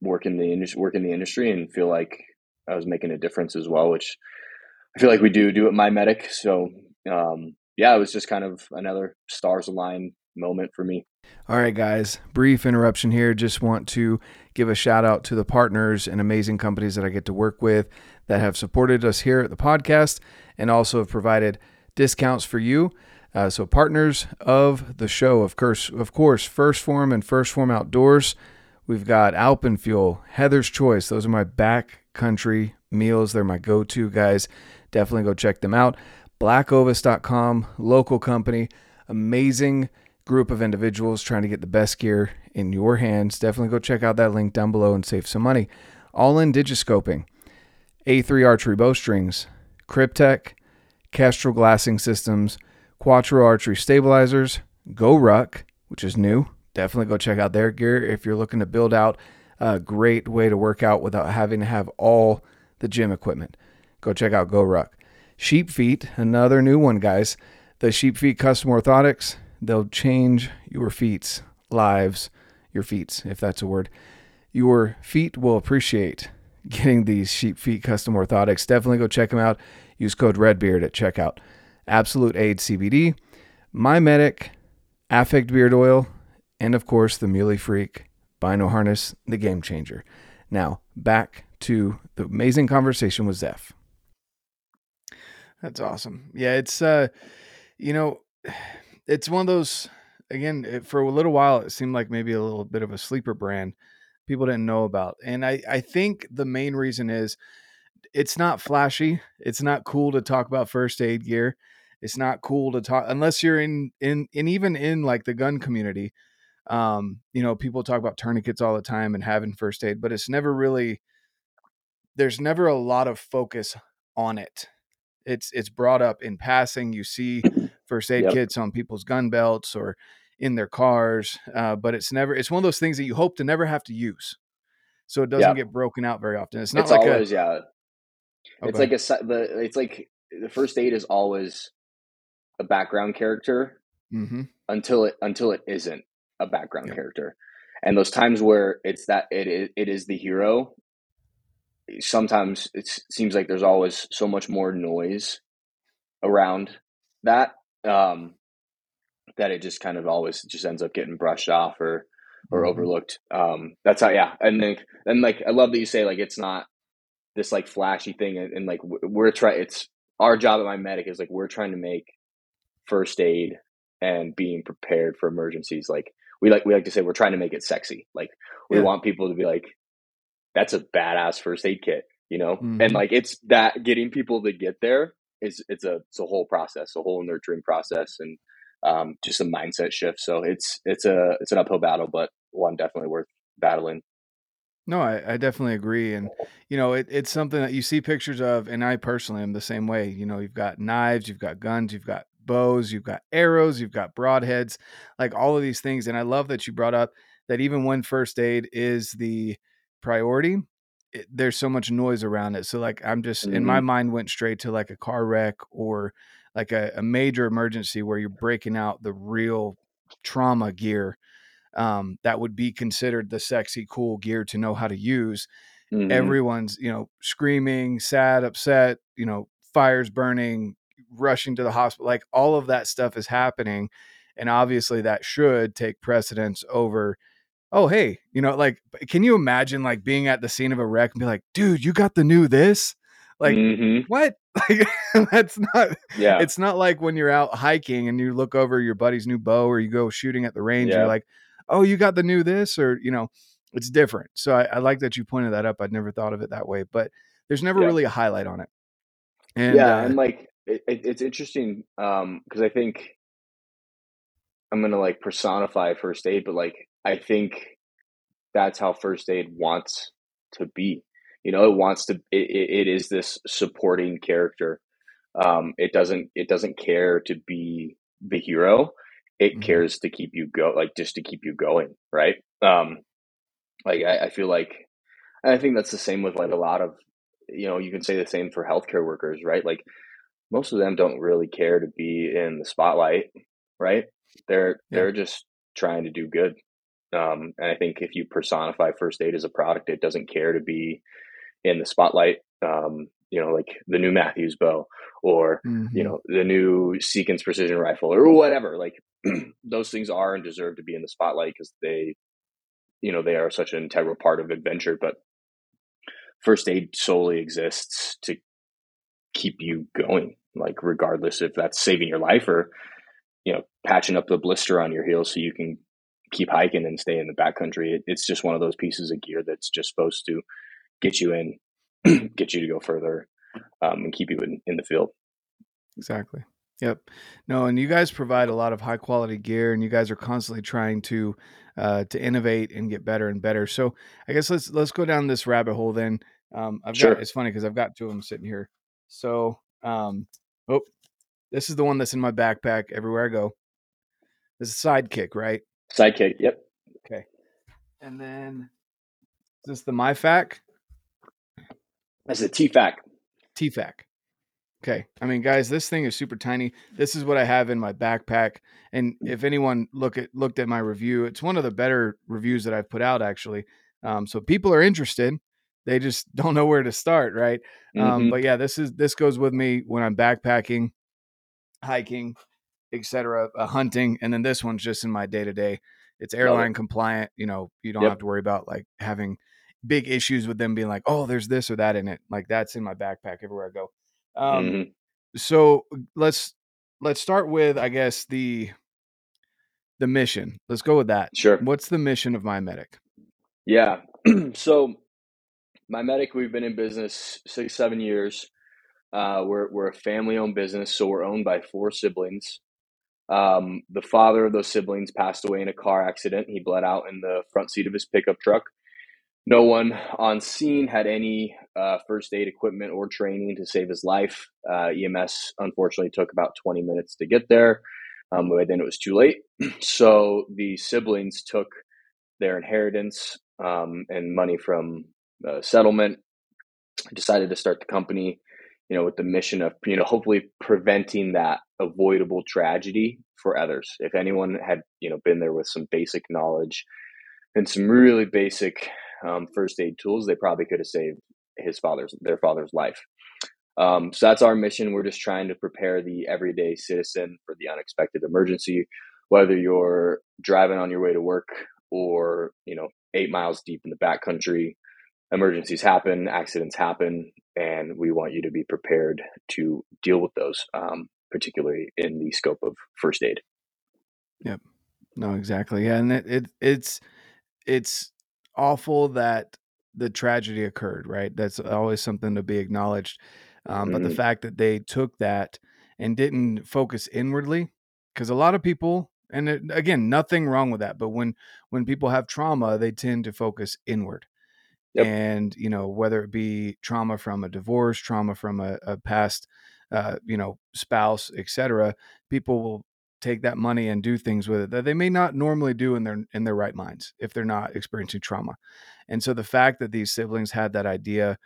work in the industry, work in the industry, and feel like I was making a difference as well, which I feel like we do do at My Medic. So um, yeah, it was just kind of another stars align moment for me. All right, guys, brief interruption here. Just want to give a shout out to the partners and amazing companies that I get to work with that have supported us here at the podcast and also have provided discounts for you. Uh, so, partners of the show, of course, of course, 1st Phorm and 1st Phorm Outdoors. We've got Alpen Fuel, Heather's Choice. Those are my backcountry meals. They're my go to guys. Definitely go check them out. Blackovis.com, local company, amazing group of individuals trying to get the best gear in your hands. Definitely go check out that link down below and save some money. All in digiscoping, A3 archery bowstrings, Kryptek, Kestrel glassing systems, Quattro archery stabilizers, Go Ruck, which is new. Definitely go check out their gear if you're looking to build out a great way to work out without having to have all the gym equipment. Go check out Go Ruck. Sheep Feet, another new one, guys. The Sheep Feet Custom Orthotics, they'll change your feet's lives, your feet, if that's a word. Your feet will appreciate getting these Sheep Feet Custom Orthotics. Definitely go check them out. Use code REDBEARD at checkout. Absolute Aid CBD, My Medic, Affect Beard Oil, and of course the Muley Freak Bino Harness, the game changer. Now, back to the amazing conversation with Zeff. That's awesome. Yeah, it's uh you know, <sighs> it's one of those again, for a little while it seemed like maybe a little bit of a sleeper brand people didn't know about. And I I think the main reason is it's not flashy. It's not cool to talk about first aid gear. It's not cool to talk unless you're in in and even in like the gun community. Um, you know, people talk about tourniquets all the time and having first aid, but it's never really there's never a lot of focus on it. It's it's brought up in passing. You see <clears throat> first aid Yep. kits on people's gun belts or in their cars, uh, but it's never. It's one of those things that you hope to never have to use, so it doesn't Yeah. get broken out very often. It's not It's like always a. yeah. oh, it's like a the it's like the first aid is always a background character hmm until it until it isn't a background Yeah. character and those times where it's that it is, it is the hero sometimes it seems like there's always so much more noise around that um that it just kind of always just ends up getting brushed off or or Mhm. overlooked um that's how yeah and then and like i love that you say like it's not this like flashy thing and, and like we're trying it's our job at my medic is like we're trying to make first aid and being prepared for emergencies like we like we like to say we're trying to make it sexy like we Yeah. want people to be like that's a badass first aid kit you know Mhm. and like it's that getting people to get there is it's a it's a whole process a whole nurturing process and um just a mindset shift so it's it's a it's an uphill battle but one definitely worth battling No, I, I definitely agree. And, you know, it, it's something that you see pictures of, and I personally am the same way. You know, you've got knives, you've got guns, you've got bows, you've got arrows, you've got broadheads, like all of these things. And I love that you brought up that even when first aid is the priority, it, there's so much noise around it. So, like, I'm just, in my mind, went straight to like a car wreck or like a, a major emergency where you're breaking out the real trauma gear um, that would be considered the sexy, cool gear to know how to use. Mm-hmm. Everyone's, you know, screaming, sad, upset, you know, fires burning, rushing to the hospital. Like all of that stuff is happening. And obviously that should take precedence over, oh, hey, you know, like, can you imagine like being at the scene of a wreck and be like, dude, you got the new this? Like, mm-hmm. what? Like, <laughs> that's not, yeah. It's not like when you're out hiking and you look over your buddy's new bow or you go shooting at the range, yeah. you're like, oh, you got the new this, or, you know, it's different. So I, I, like that you pointed that up. I'd never thought of it that way, but there's never yeah. really a highlight on it. And, yeah. Uh, and like, it, it's interesting um because i think i'm gonna like personify first aid but like i think that's how first aid wants to be you know it wants to it, it is this supporting character um it doesn't it doesn't care to be the hero it mm-hmm. cares to keep you go like just to keep you going right um like I, I feel like i think that's the same with like a lot of you know you can say the same for healthcare workers right like most of them don't really care to be in the spotlight, right? They're yeah. they're just trying to do good. Um, and I think if you personify first aid as a product, it doesn't care to be in the spotlight. Um, you know, like the new Matthews bow or mm-hmm. you know the new Seekins precision rifle or whatever. Like <clears throat> those things are and deserve to be in the spotlight because they, you know, they are such an integral part of adventure. But first aid solely exists to keep you going, like regardless if that's saving your life or, you know, patching up the blister on your heel so you can keep hiking and stay in the backcountry. It, it's just one of those pieces of gear that's just supposed to get you in, <clears throat> get you to go further, um, and keep you in, in the field. Exactly. Yep. No, and you guys provide a lot of high quality gear, and you guys are constantly trying to uh, to innovate and get better and better. So I guess let's let's go down this rabbit hole then. Um, I've sure. got it's funny because I've got two of them sitting here. So, um, oh, this is the one that's in my backpack everywhere I go. This is sidekick, right? Sidekick. Yep. Okay. And then is this the MyFAK? That's a TFAK. TFAK. Okay. I mean, guys, this thing is super tiny. This is what I have in my backpack. And if anyone look at looked at my review, it's one of the better reviews that I've put out actually. Um, so people are interested they just <laughs> don't know where to start, right? Um, mm-hmm. Um, but yeah, this is this goes with me when I'm backpacking, hiking, etc., uh, hunting, and then this one's just in my day to day. It's airline compliant. You know, you don't yep. have to worry about like having big issues with them being like, oh, there's this or that in it. Like that's in my backpack everywhere I go. Um, mm-hmm. So let's let's start with I guess the the mission. Let's go with that. Sure. What's the mission of my medic? Yeah. <clears throat> so my medic, we've been in business six, seven years. Uh, we're we're a family owned business, so we're owned by four siblings. Um, the father of those siblings passed away in a car accident. He bled out in the front seat of his pickup truck. No one on scene had any uh, first aid equipment or training to save his life. Uh, EMS unfortunately took about 20 minutes to get there, um, but then it was too late. <clears throat> So the siblings took their inheritance um, and money from uh, settlement. decided to start the company, you know, with the mission of you know hopefully preventing that avoidable tragedy for others. If anyone had you know been there with some basic knowledge and some really basic um, first aid tools, they probably could have saved his father's their father's life. Um, so that's our mission. We're just trying to prepare the everyday citizen for the unexpected emergency, whether you're driving on your way to work or you know eight miles deep in the backcountry emergencies happen, accidents happen, and we want you to be prepared to deal with those, um, particularly in the scope of first aid. Yep. No, exactly. Yeah, and it, it it's it's awful that the tragedy occurred. Right. That's always something to be acknowledged. Um, mm-hmm. But the mm-hmm. fact that they took that and didn't focus inwardly, because a lot of people and it, again nothing wrong with that but when when people have trauma they tend to focus inward Yep. And, you know, whether it be trauma from a divorce, trauma from a, a past, uh, you know, spouse, etc., people will take that money and do things with it that they may not normally do in their in their right minds if they're not experiencing trauma. And so the fact that these siblings had that idea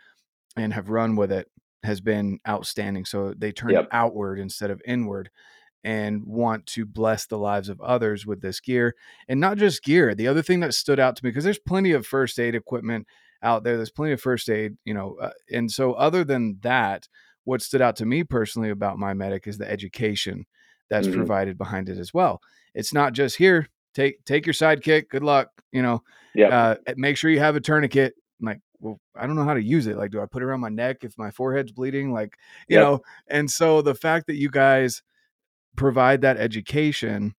and have run with it has been outstanding. So they turn yep. outward instead of inward. and want to bless the lives of others with this gear and not just gear. The other thing that stood out to me because there's plenty of first aid equipment out there. There's plenty of first aid, you know, uh, and so other than that, what stood out to me personally about my medic is the education that's mm-hmm. provided behind it as well. It's not just here, take take your sidekick, good luck, you know. Yeah. Uh, make sure you have a tourniquet. I'm like, well, I don't know how to use it. Like, do I put it around my neck if my forehead's bleeding? Like, you yep. know, and so the fact that you guys provide that education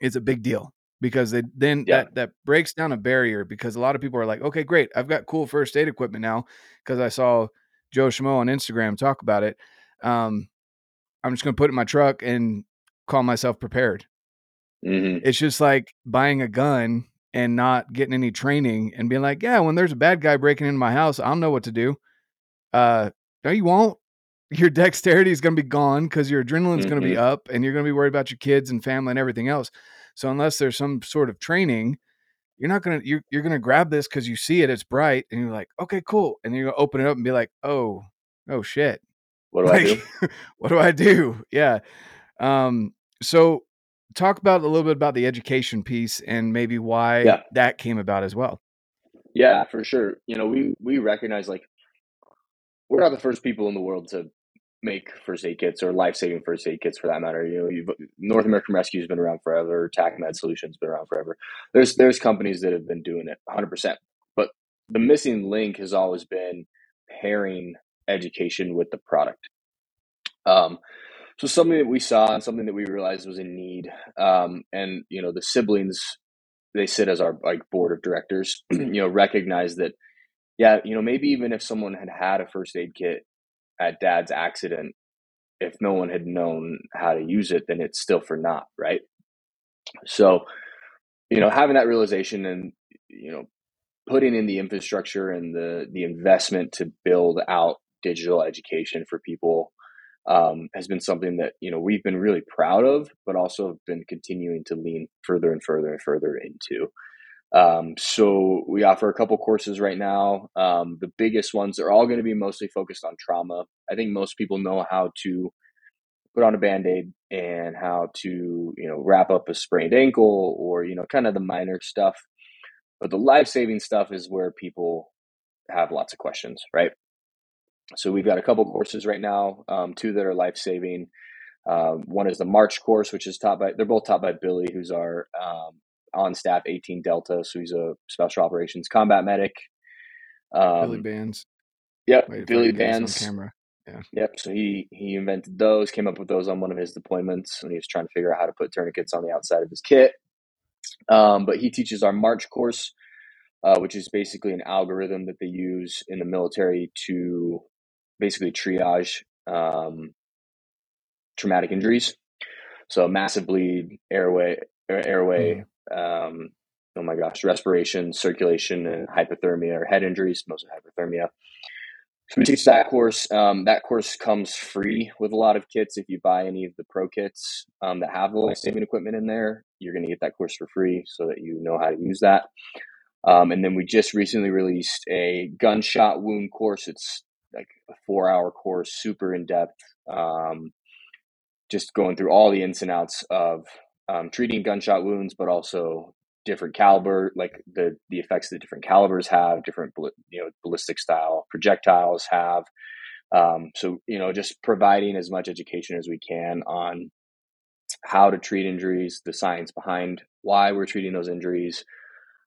is a big deal because they, then yeah. that that breaks down a barrier because a lot of people are like, okay, great, I've got cool first aid equipment now because I saw Joe Schmo on Instagram talk about it. Um, I'm just going to put it in my truck and call myself prepared. Mm-hmm. It's just like buying a gun and not getting any training and being like, yeah, when there's a bad guy breaking into my house, I'll know what to do. Uh, no, you won't. <laughs> Your dexterity is going to be gone because your adrenaline's mm-hmm. going to be up and you're going to be worried about your kids and family and everything else. So unless there's some sort of training, you're not gonna you're, you're gonna grab this because you see it, it's bright, and you're like, okay, cool, and you're gonna open it up and be like, oh, oh shit, what do like, I do? <laughs> what do I do? Yeah. Um. So talk about a little bit about the education piece and maybe why yeah. that came about as well. Yeah, for sure. You know, we we recognize like we're not the first people in the world to make first aid kits or life saving first aid kits for that matter. You know, North American Rescue has been around forever. TACMed Solutions has been around forever. There's there's companies that have been doing it 100. percent But the missing link has always been pairing education with the product. Um, so something that we saw and something that we realized was in need. Um, and you know, the siblings they sit as our like board of directors. <clears throat> you know, recognize that. Yeah, you know, maybe even if someone had had a first aid kit at dad's accident, if no one had known how to use it, then it's still for naught, right? So, you know, having that realization and you know, putting in the infrastructure and the the investment to build out digital education for people um, has been something that you know we've been really proud of, but also have been continuing to lean further and further and further into. Um, so we offer a couple courses right now. Um, the biggest ones are all going to be mostly focused on trauma. I think most people know how to put on a band-aid and how to, you know, wrap up a sprained ankle or, you know, kind of the minor stuff. But the life-saving stuff is where people have lots of questions, right? So we've got a couple courses right now, um, two that are life-saving. Um, one is the March course, which is taught by, they're both taught by Billy, who's our um, on staff 18 Delta. So he's a special operations combat medic. Um, Billy Bands. Yep. Wait, Billy Bands. camera. Yeah. Yep. So he, he invented those, came up with those on one of his deployments when he was trying to figure out how to put tourniquets on the outside of his kit. Um, but he teaches our March course, uh, which is basically an algorithm that they use in the military to basically triage um, traumatic injuries. So massive bleed, airway, airway, um, oh my gosh, respiration, circulation, and hypothermia or head injuries, mostly hypothermia. So we teach that course. Um, that course comes free with a lot of kits. If you buy any of the pro kits um, that have the life saving equipment in there, you're going to get that course for free so that you know how to use that. Um, and then we just recently released a gunshot wound course. It's like a four hour course, super in depth, um, just going through all the ins and outs of um, treating gunshot wounds, but also different caliber, like the the effects that different calibers have, different you know ballistic style projectiles have. Um, so you know, just providing as much education as we can on how to treat injuries, the science behind why we're treating those injuries.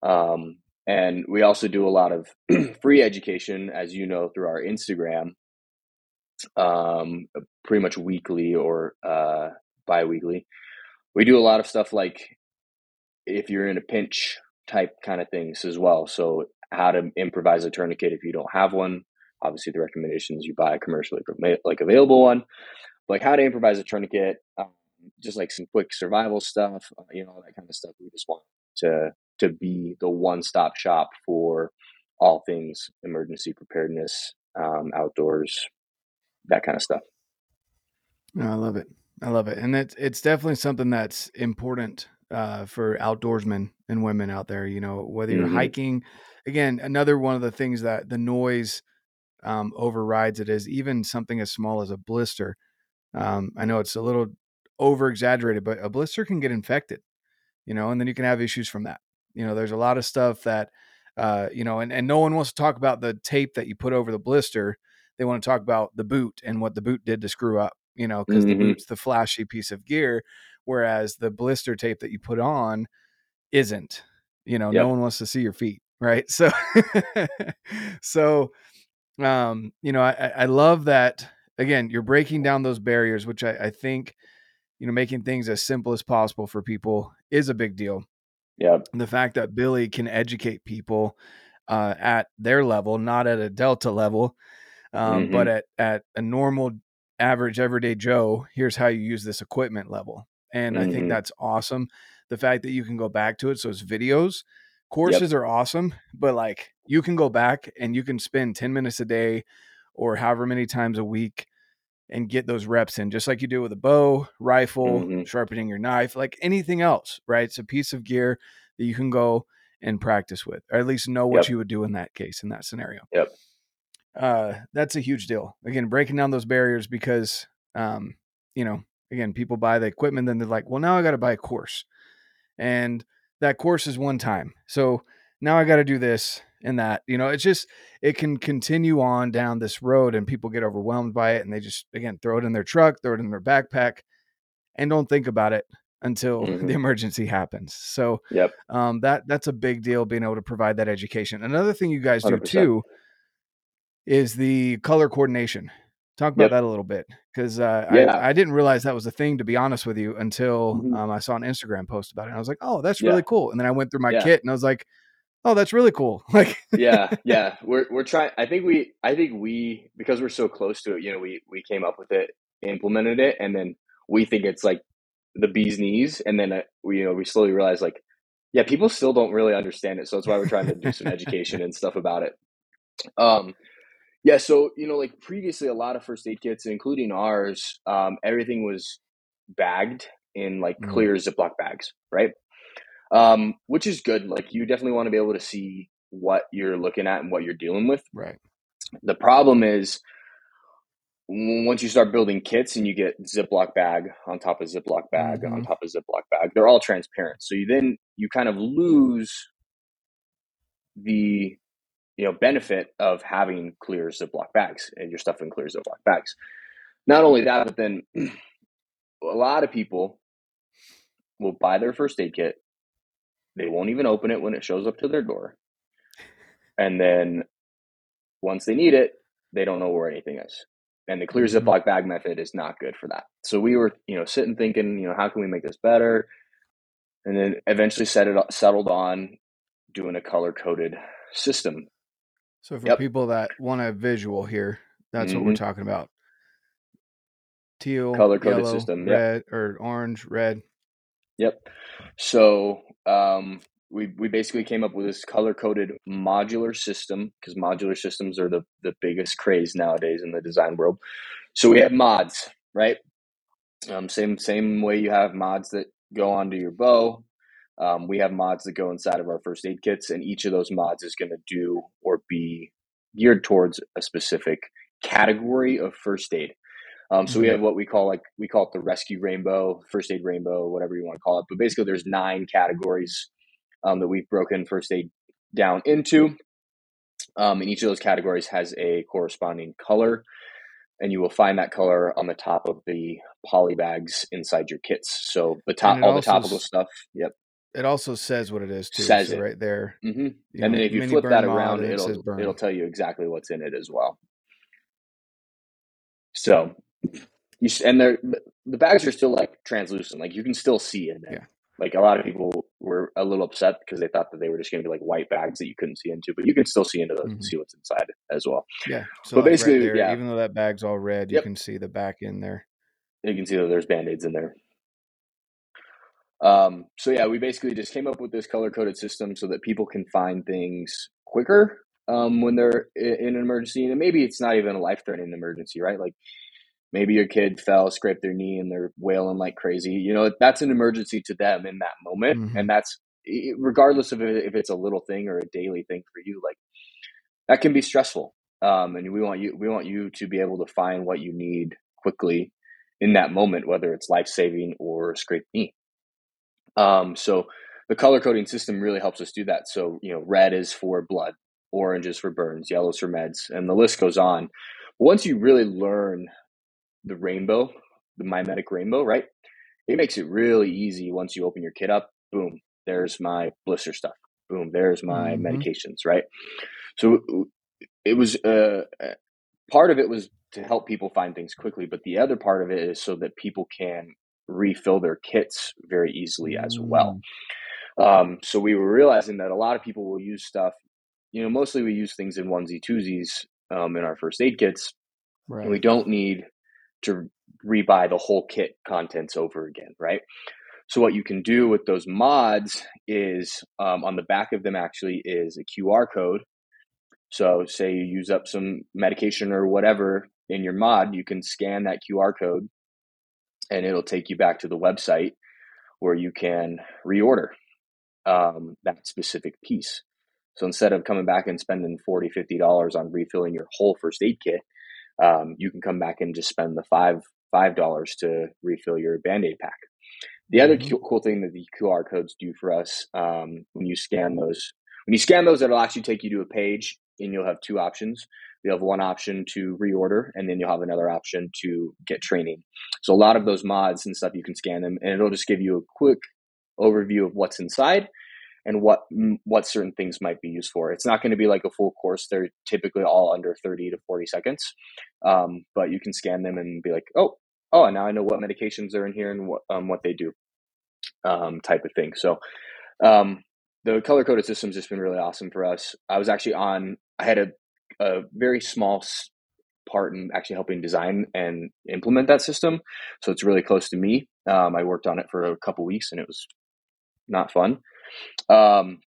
Um, and we also do a lot of <clears throat> free education, as you know, through our Instagram, um, pretty much weekly or uh, bi weekly we do a lot of stuff like if you're in a pinch type kind of things as well. So how to improvise a tourniquet if you don't have one. Obviously, the recommendation is you buy a commercially like available one. Like how to improvise a tourniquet, um, just like some quick survival stuff, uh, you know, that kind of stuff. We just want to to be the one stop shop for all things emergency preparedness, um, outdoors, that kind of stuff. I love it. I love it, and it's it's definitely something that's important uh, for outdoorsmen and women out there. You know, whether you're mm-hmm. hiking, again, another one of the things that the noise um, overrides it is even something as small as a blister. Um, I know it's a little over exaggerated, but a blister can get infected, you know, and then you can have issues from that. You know, there's a lot of stuff that, uh, you know, and, and no one wants to talk about the tape that you put over the blister. They want to talk about the boot and what the boot did to screw up, you know, because mm-hmm. the boot's the flashy piece of gear, whereas the blister tape that you put on isn't. You know, yep. no one wants to see your feet, right? <laughs> So, so, um, you know, I, I love that. Again, you're breaking down those barriers, which I, I think, you know, making things as simple as possible for people is a big deal. Yeah. The fact that Billy can educate people uh, at their level, not at a Delta level, um, mm-hmm. but at, at a normal, average, everyday Joe, here's how you use this equipment level. And mm-hmm. I think mm-hmm. that's awesome. The fact that you can go back to it. So it's videos. Courses yep. are awesome, but like you can go back and you can spend 10 minutes a day or however many times a week and get those reps in, just like you do with a bow, rifle, mm-hmm. sharpening your knife, like anything else, right? It's a piece of gear that you can go and practice with, or at least know what yep. you would do in that case, in that scenario. Yep. Uh, that's a huge deal. Again, breaking down those barriers because, um, you know, again, people buy the equipment, then they're like, well, now I got to buy a course. And that course is one time. So now I got to do this and that you know it's just it can continue on down this road and people get overwhelmed by it and they just again throw it in their truck throw it in their backpack and don't think about it until <laughs> mm-hmm. the emergency happens so yep. um, that that's a big deal being able to provide that education another thing you guys do 100%. too is the color coordination talk about yep. that a little bit because uh, yeah. I, I, didn't realize that was a thing to be honest with you until mm-hmm. um, i saw an instagram post about it and i was like oh that's really cool and then i went through my yeah. kit and i was like oh that's really cool. <laughs> Like yeah <laughs> yeah. We're we're trying i think we i think we because we're so close to it you know we we came up with it implemented it and then we think it's like the bee's knees and then uh, we you know we slowly realize like yeah people still don't really understand it so that's why we're trying to do some education and stuff about it. Um yeah so you know like previously a lot of first aid kits including ours um everything was bagged in like mm. clear ziploc bags right um, which is good. Like you definitely want to be able to see what you're looking at and what you're dealing with. Right. The problem is once you start building kits and you get Ziploc bag on top of Ziploc bag mm-hmm. on top of Ziploc bag, they're all transparent. So you then you kind of lose the you know benefit of having clear Ziploc bags and your stuff in clear Ziploc bags. Not only that, but then <clears throat> a lot of people will buy their first aid kit they won't even open it when it shows up to their door. And then once they need it, they don't know where anything is. And the clear mm-hmm. Ziploc bag method is not good for that. So we were, you know, sitting thinking, you know, how can we make this better? And then eventually set it settled on doing a color coded system. So for yep. people that want a visual here, that's mm-hmm. what we're mm-hmm. talking about. Teal, color coded system, red yep. or orange, red. Yep. So um, we we basically came up with this color coded modular system because modular systems are the the biggest craze nowadays in the design world. So we have mods, right? Um, same same way you have mods that go onto your bow. Um, we have mods that go inside of our first aid kits, and each of those mods is going to do or be geared towards a specific category of first aid. Um, so we have what we call like we call it the rescue rainbow, first aid rainbow, whatever you want to call it. But basically, there's nine categories um, that we've broken first aid down into, um, and each of those categories has a corresponding color, and you will find that color on the top of the poly bags inside your kits. So the top, all the topical stuff. Yep. It also says what it is too. Says so it right there. Mm-hmm. And know, then if you flip that around, it'll it'll tell you exactly what's in it as well. So you and they're the bags are still like translucent, like you can still see in there. Yeah. Like a lot of people were a little upset because they thought that they were just going to be like white bags that you couldn't see into, but you can still see into those mm-hmm. and see what's inside as well. Yeah. So but like basically, right there, yeah. Even though that bag's all red, you yep. can see the back in there. You can see that there's band aids in there. Um, so yeah, we basically just came up with this color coded system so that people can find things quicker um, when they're in an emergency, and maybe it's not even a life threatening emergency, right? Like maybe your kid fell, scraped their knee, and they're wailing like crazy. You know, that's an emergency to them in that moment, mm-hmm. and that's regardless of if it's a little thing or a daily thing for you. Like that can be stressful, um, and we want you we want you to be able to find what you need quickly in that moment, whether it's life saving or scraped knee. Um, so the color coding system really helps us do that. So, you know, red is for blood, orange is for burns, yellows for meds, and the list goes on. Once you really learn the rainbow, the mimetic rainbow, right? It makes it really easy once you open your kit up. Boom, there's my blister stuff. Boom, there's my mm-hmm. medications, right? So it was uh, part of it was to help people find things quickly, but the other part of it is so that people can refill their kits very easily as well. Mm. Um, so we were realizing that a lot of people will use stuff. You know, mostly we use things in onesie twosies um, in our first aid kits, right. and we don't need to rebuy the whole kit contents over again, right? So what you can do with those mods is um, on the back of them actually is a QR code. So say you use up some medication or whatever in your mod, you can scan that QR code and it'll take you back to the website where you can reorder um, that specific piece. So instead of coming back and spending 40 $50 on refilling your whole first aid kit, um, you can come back and just spend the five five dollars to refill your band-aid pack. The other mm-hmm. cool thing that the qr codes do for us um, when you scan those when you scan those it'll actually take you to a page and you'll have two options. You'll have one option to reorder and then you'll have another option to get training. So a lot of those mods and stuff you can scan them and it'll just give you a quick overview of what's inside and what what certain things might be used for. It's not going to be like a full course. They're typically all under 30 to 40 seconds. Um, but you can scan them and be like, oh, oh, now I know what medications are in here and what um, what they do, um, type of thing. So um, the color coded system's just been really awesome for us. I was actually on. I had a a very small part in actually helping design and implement that system. So it's really close to me. Um, I worked on it for a couple weeks and it was not fun. Um,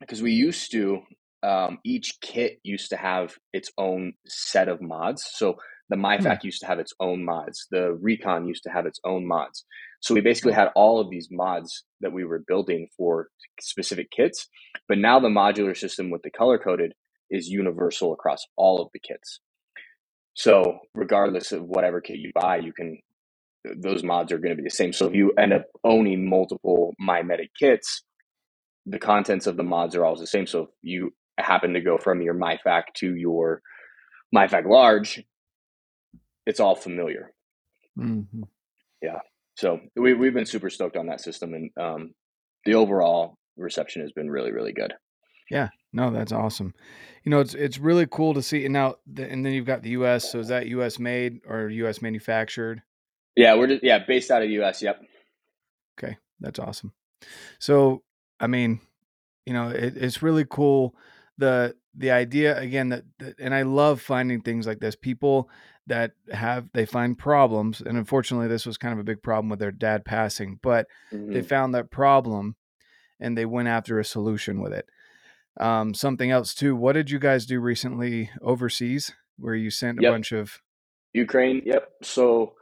because we used to, um, each kit used to have its own set of mods. So the MyFAK hmm. used to have its own mods. The Recon used to have its own mods. So we basically had all of these mods that we were building for specific kits. But now the modular system with the color coded is universal across all of the kits. So regardless of whatever kit you buy, you can those mods are going to be the same. So if you end up owning multiple MyMedic kits, the contents of the mods are all the same. So if you happen to go from your MyFAK to your MyFAK large, it's all familiar. Mm-hmm. Yeah. So we, we've been super stoked on that system and um, the overall reception has been really, really good. Yeah, no, that's awesome. You know, it's it's really cool to see. And now, the, and then you've got the U.S. So is that U.S. made or U.S. manufactured? Yeah, we're just, yeah based out of U.S. Yep. Okay, that's awesome. So I mean, you know, it, it's really cool. The the idea again that, that, and I love finding things like this. People that have they find problems, and unfortunately, this was kind of a big problem with their dad passing, but mm-hmm. they found that problem and they went after a solution with it. Um, something else too. What did you guys do recently overseas, where you sent a yep. bunch of Ukraine? Yep. So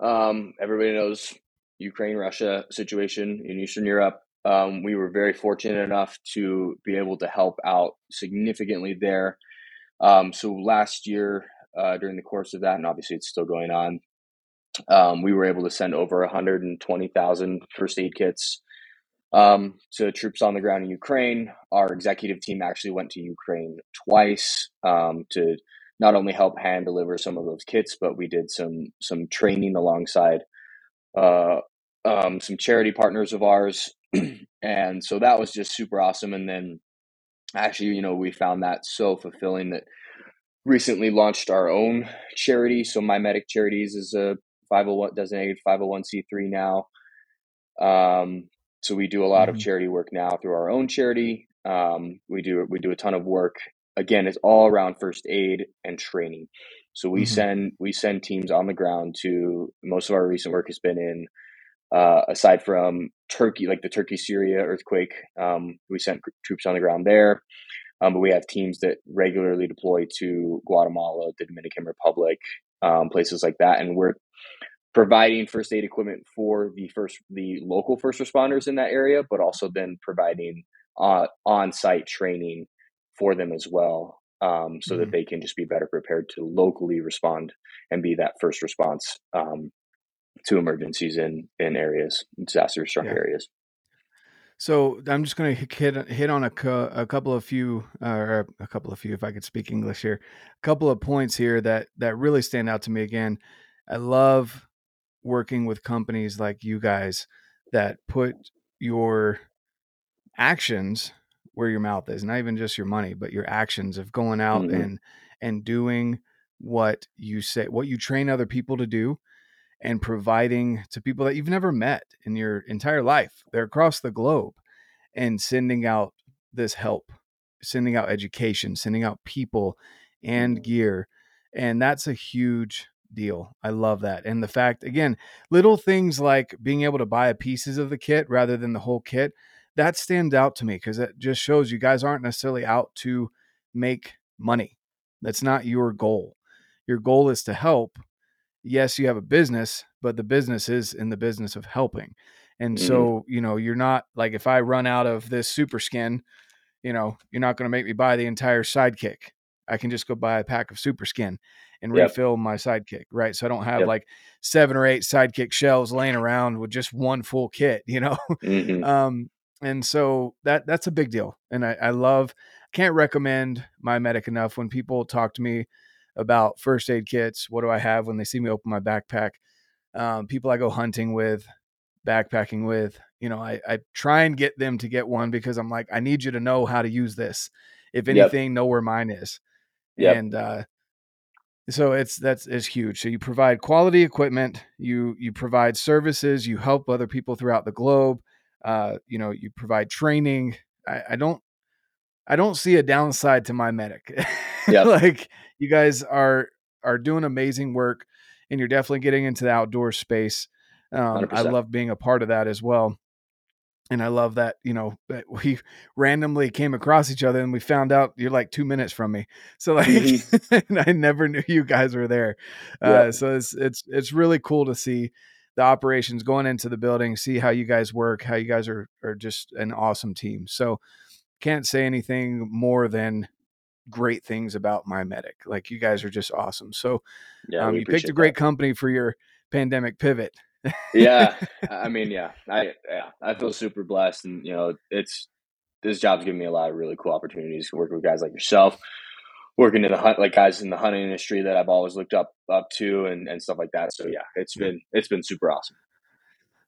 um, everybody knows Ukraine Russia situation in Eastern Europe um, we were very fortunate enough to be able to help out significantly there. Um, so last year, uh, during the course of that, and obviously it's still going on, um, we were able to send over 120,000 first aid kits um, to troops on the ground in Ukraine. Our executive team actually went to Ukraine twice um, to not only help hand deliver some of those kits, but we did some some training alongside uh, um, some charity partners of ours <clears throat> and so that was just super awesome. And then actually, you know, we found that so fulfilling that recently launched our own charity. So MyMedic Charities is a 501 designated 501c3 now. Um, so we do a lot mm-hmm. of charity work now through our own charity. Um, we do we do a ton of work. Again, it's all around first aid and training. So we mm-hmm. send we send teams on the ground to most of our recent work has been in uh, aside from Turkey, like the Turkey Syria earthquake, um, we sent troops on the ground there. Um, but we have teams that regularly deploy to Guatemala, the Dominican Republic, um, places like that, and we're providing first aid equipment for the first the local first responders in that area, but also then providing uh, on site training for them as well. um, so mm-hmm. that they can just be better prepared to locally respond and be that first response um, to emergencies in in areas, disaster struck yeah. areas. So I'm just going to hit hit on a, a couple of few, or a couple of few, if I could speak English here, a couple of points here that that really stand out to me. Again, I love working with companies like you guys that put your actions where your mouth is, not even just your money, but your actions of going out mm-hmm. and and doing what you say, what you train other people to do, and providing to people that you've never met in your entire life. They're across the globe and sending out this help, sending out education, sending out people and mm-hmm. gear. And that's a huge deal. I love that. And the fact, again, little things like being able to buy pieces of the kit rather than the whole kit, that stands out to me because it just shows you guys aren't necessarily out to make money. That's not your goal. Your goal is to help yes, you have a business, but the business is in the business of helping. And mm-hmm. so, you know, you're not like if I run out of this super skin, you know, you're not going to make me buy the entire sidekick. I can just go buy a pack of super skin and yep. refill my sidekick, right? So I don't have yep. like seven or eight sidekick shells laying around with just one full kit, <laughs> you know. Mm-hmm. Um, and so that that's a big deal. And I, I love can't recommend My Medic enough when people talk to me about first aid kits. What do I have when they see me open my backpack? Um, people I go hunting with, backpacking with, you know, I, I try and get them to get one because I'm like, I need you to know how to use this. If anything, yep. know where mine is. Yep. And uh, so it's that's is huge. So you provide quality equipment, you you provide services, you help other people throughout the globe. Uh, you know, you provide training. I, I don't I don't see a downside to My Medic. <laughs> Yeah. like you guys are are doing amazing work and you're definitely getting into the outdoor space. Um, I love being a part of that as well. And I love that, you know, that <laughs> we randomly came across each other and we found out you're like two minutes from me. So like, mm-hmm. <laughs> I never knew you guys were there. Yeah. Uh, so it's, it's, it's really cool to see the operations going into the building, see how you guys work, how you guys are, are just an awesome team. So can't say anything more than great things about My Medic. Like you guys are just awesome. So yeah, um, you picked a great that. company for your pandemic pivot. yeah, <laughs> I mean, yeah, I yeah, I feel super blessed, and you know, it's this job's given me a lot of really cool opportunities to work with guys like yourself, working in the hunt, like guys in the hunting industry that I've always looked up up to, and and stuff like that. So yeah, it's been it's been super awesome.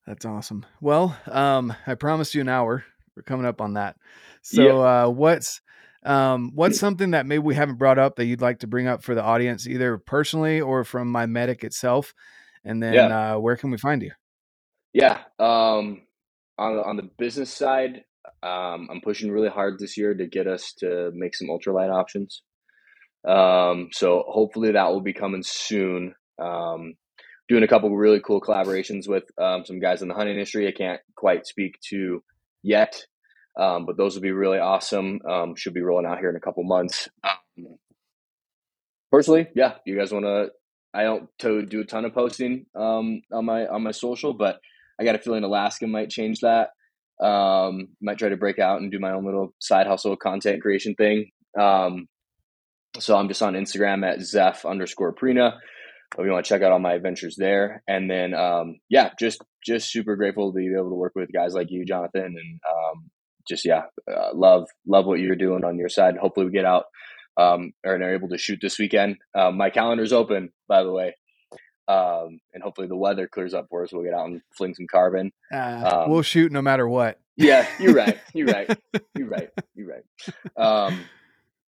That's awesome. Well, um, I promised you an hour. We're coming up on that. So, yeah. uh, what's um, what's <clears throat> something that maybe we haven't brought up that you'd like to bring up for the audience, either personally or from My Medic itself? And then yeah. uh, where can we find you? Yeah. Um, on, on the business side, um, I'm pushing really hard this year to get us to make some ultralight options. Um, so hopefully that will be coming soon. Um, doing a couple really cool collaborations with um, some guys in the hunting industry. I can't quite speak to yet, um, but those will be really awesome. Um, should be rolling out here in a couple months. Um, personally, yeah, you guys want to? I don't to do a ton of posting um, on my on my social, but I got a feeling Alaska might change that. Um, might try to break out and do my own little side hustle content creation thing. So I'm just on Instagram at Zeff underscore Prina. If you want to check out all my adventures there, and then um, yeah, just just super grateful to be able to work with guys like you, Jonathan, and um, just yeah, uh, love love what you're doing on your side. Hopefully, we get out um, or are able to shoot this weekend. Um, my calendar's open, by the way, um, and hopefully the weather clears up for us. We'll get out and fling some carbon. Uh, um, we'll shoot no matter what. Yeah, you're right. You're right. <laughs> You're right. You're right. Um,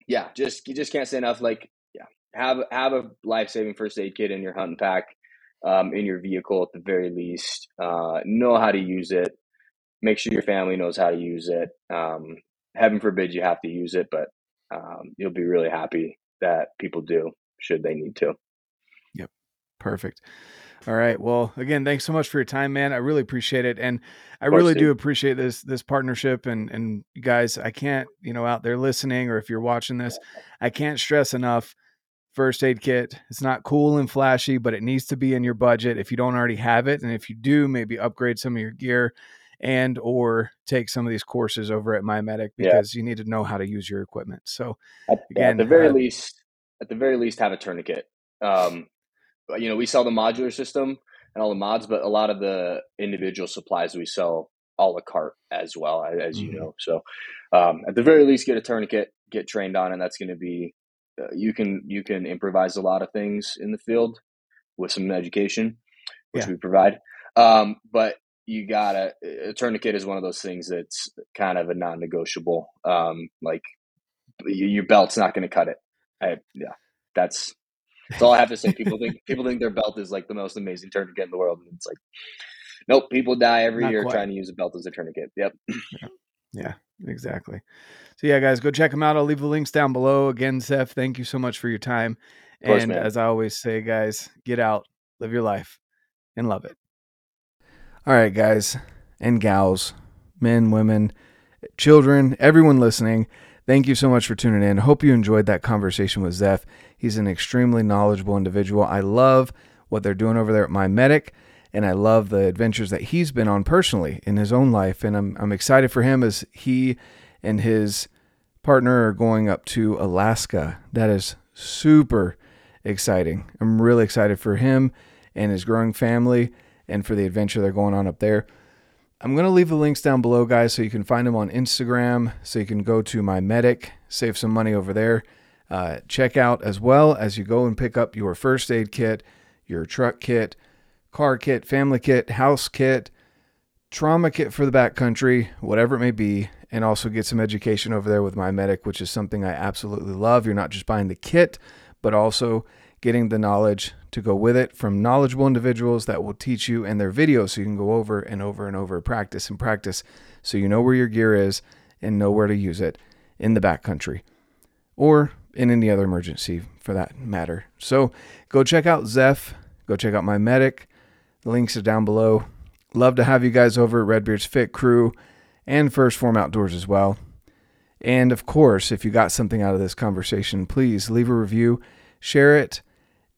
yeah, just you just can't say enough. Like, yeah, have have a life saving first aid kit in your hunting pack. Um, in your vehicle at the very least. Uh, know how to use it make sure your family knows how to use it. Um, heaven forbid you have to use it, but um, you'll be really happy that people do should they need to. Yep. Perfect. All right. Well, again, thanks so much for your time, man. I really appreciate it. And I really do appreciate this, this partnership and, and guys, I can't, you know, out there listening, or if you're watching this, I can't stress enough first aid kit. It's not cool and flashy, but it needs to be in your budget if you don't already have it. And if you do, maybe upgrade some of your gear and or take some of these courses over at MyMedic because yeah. you need to know how to use your equipment. So at, again, at the very uh, least, at the very least, have a tourniquet. Um, you know, we sell the modular system and all the mods, but a lot of the individual supplies we sell a la carte as well, as mm-hmm. you know. So um, at the very least, get a tourniquet, get trained on, and that's going to be uh, you can you can improvise a lot of things in the field with some education, which yeah. we provide. Um, but you gotta a tourniquet is one of those things that's kind of a non-negotiable. Um, like your belt's not going to cut it. I, yeah, that's that's all I have to say. People think people think their belt is like the most amazing tourniquet in the world, and it's like, nope. People die every not year quite. trying to use a belt as a tourniquet. Yep. Yeah. yeah, exactly. So yeah, guys, go check them out. I'll leave the links down below. Again, Zeff, thank you so much for your time. Course, and man. as I always say, guys, get out, live your life, and love it. All right, guys and gals, men, women, children, everyone listening. Thank you so much for tuning in. Hope you enjoyed that conversation with Zeff. He's an extremely knowledgeable individual. I love what they're doing over there at MyMedic, and I love the adventures that he's been on personally in his own life. And I'm, I'm excited for him as he and his partner are going up to Alaska. That is super exciting. I'm really excited for him and his growing family and for the adventure they're going on up there. I'm going to leave the links down below, guys, so you can find them on Instagram, so you can go to My Medic, save some money over there. Uh, check out as well as you go and pick up your first aid kit, your truck kit, car kit, family kit, house kit, trauma kit for the backcountry, whatever it may be, and also get some education over there with My Medic, which is something I absolutely love. You're not just buying the kit, but also getting the knowledge to go with it from knowledgeable individuals that will teach you in their videos so you can go over and over and over, practice and practice so you know where your gear is and know where to use it in the backcountry or in any other emergency for that matter. So go check out Zeff, go check out MyMedic. The links are down below. Love to have you guys over at Redbeard's Fit Crew and 1st Phorm Outdoors as well. And of course, if you got something out of this conversation, please leave a review, share it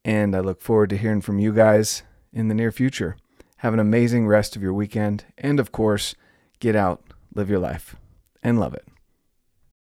and I look forward to hearing from you guys in the near future. Have an amazing rest of your weekend. And of course, get out, live your life, and love it.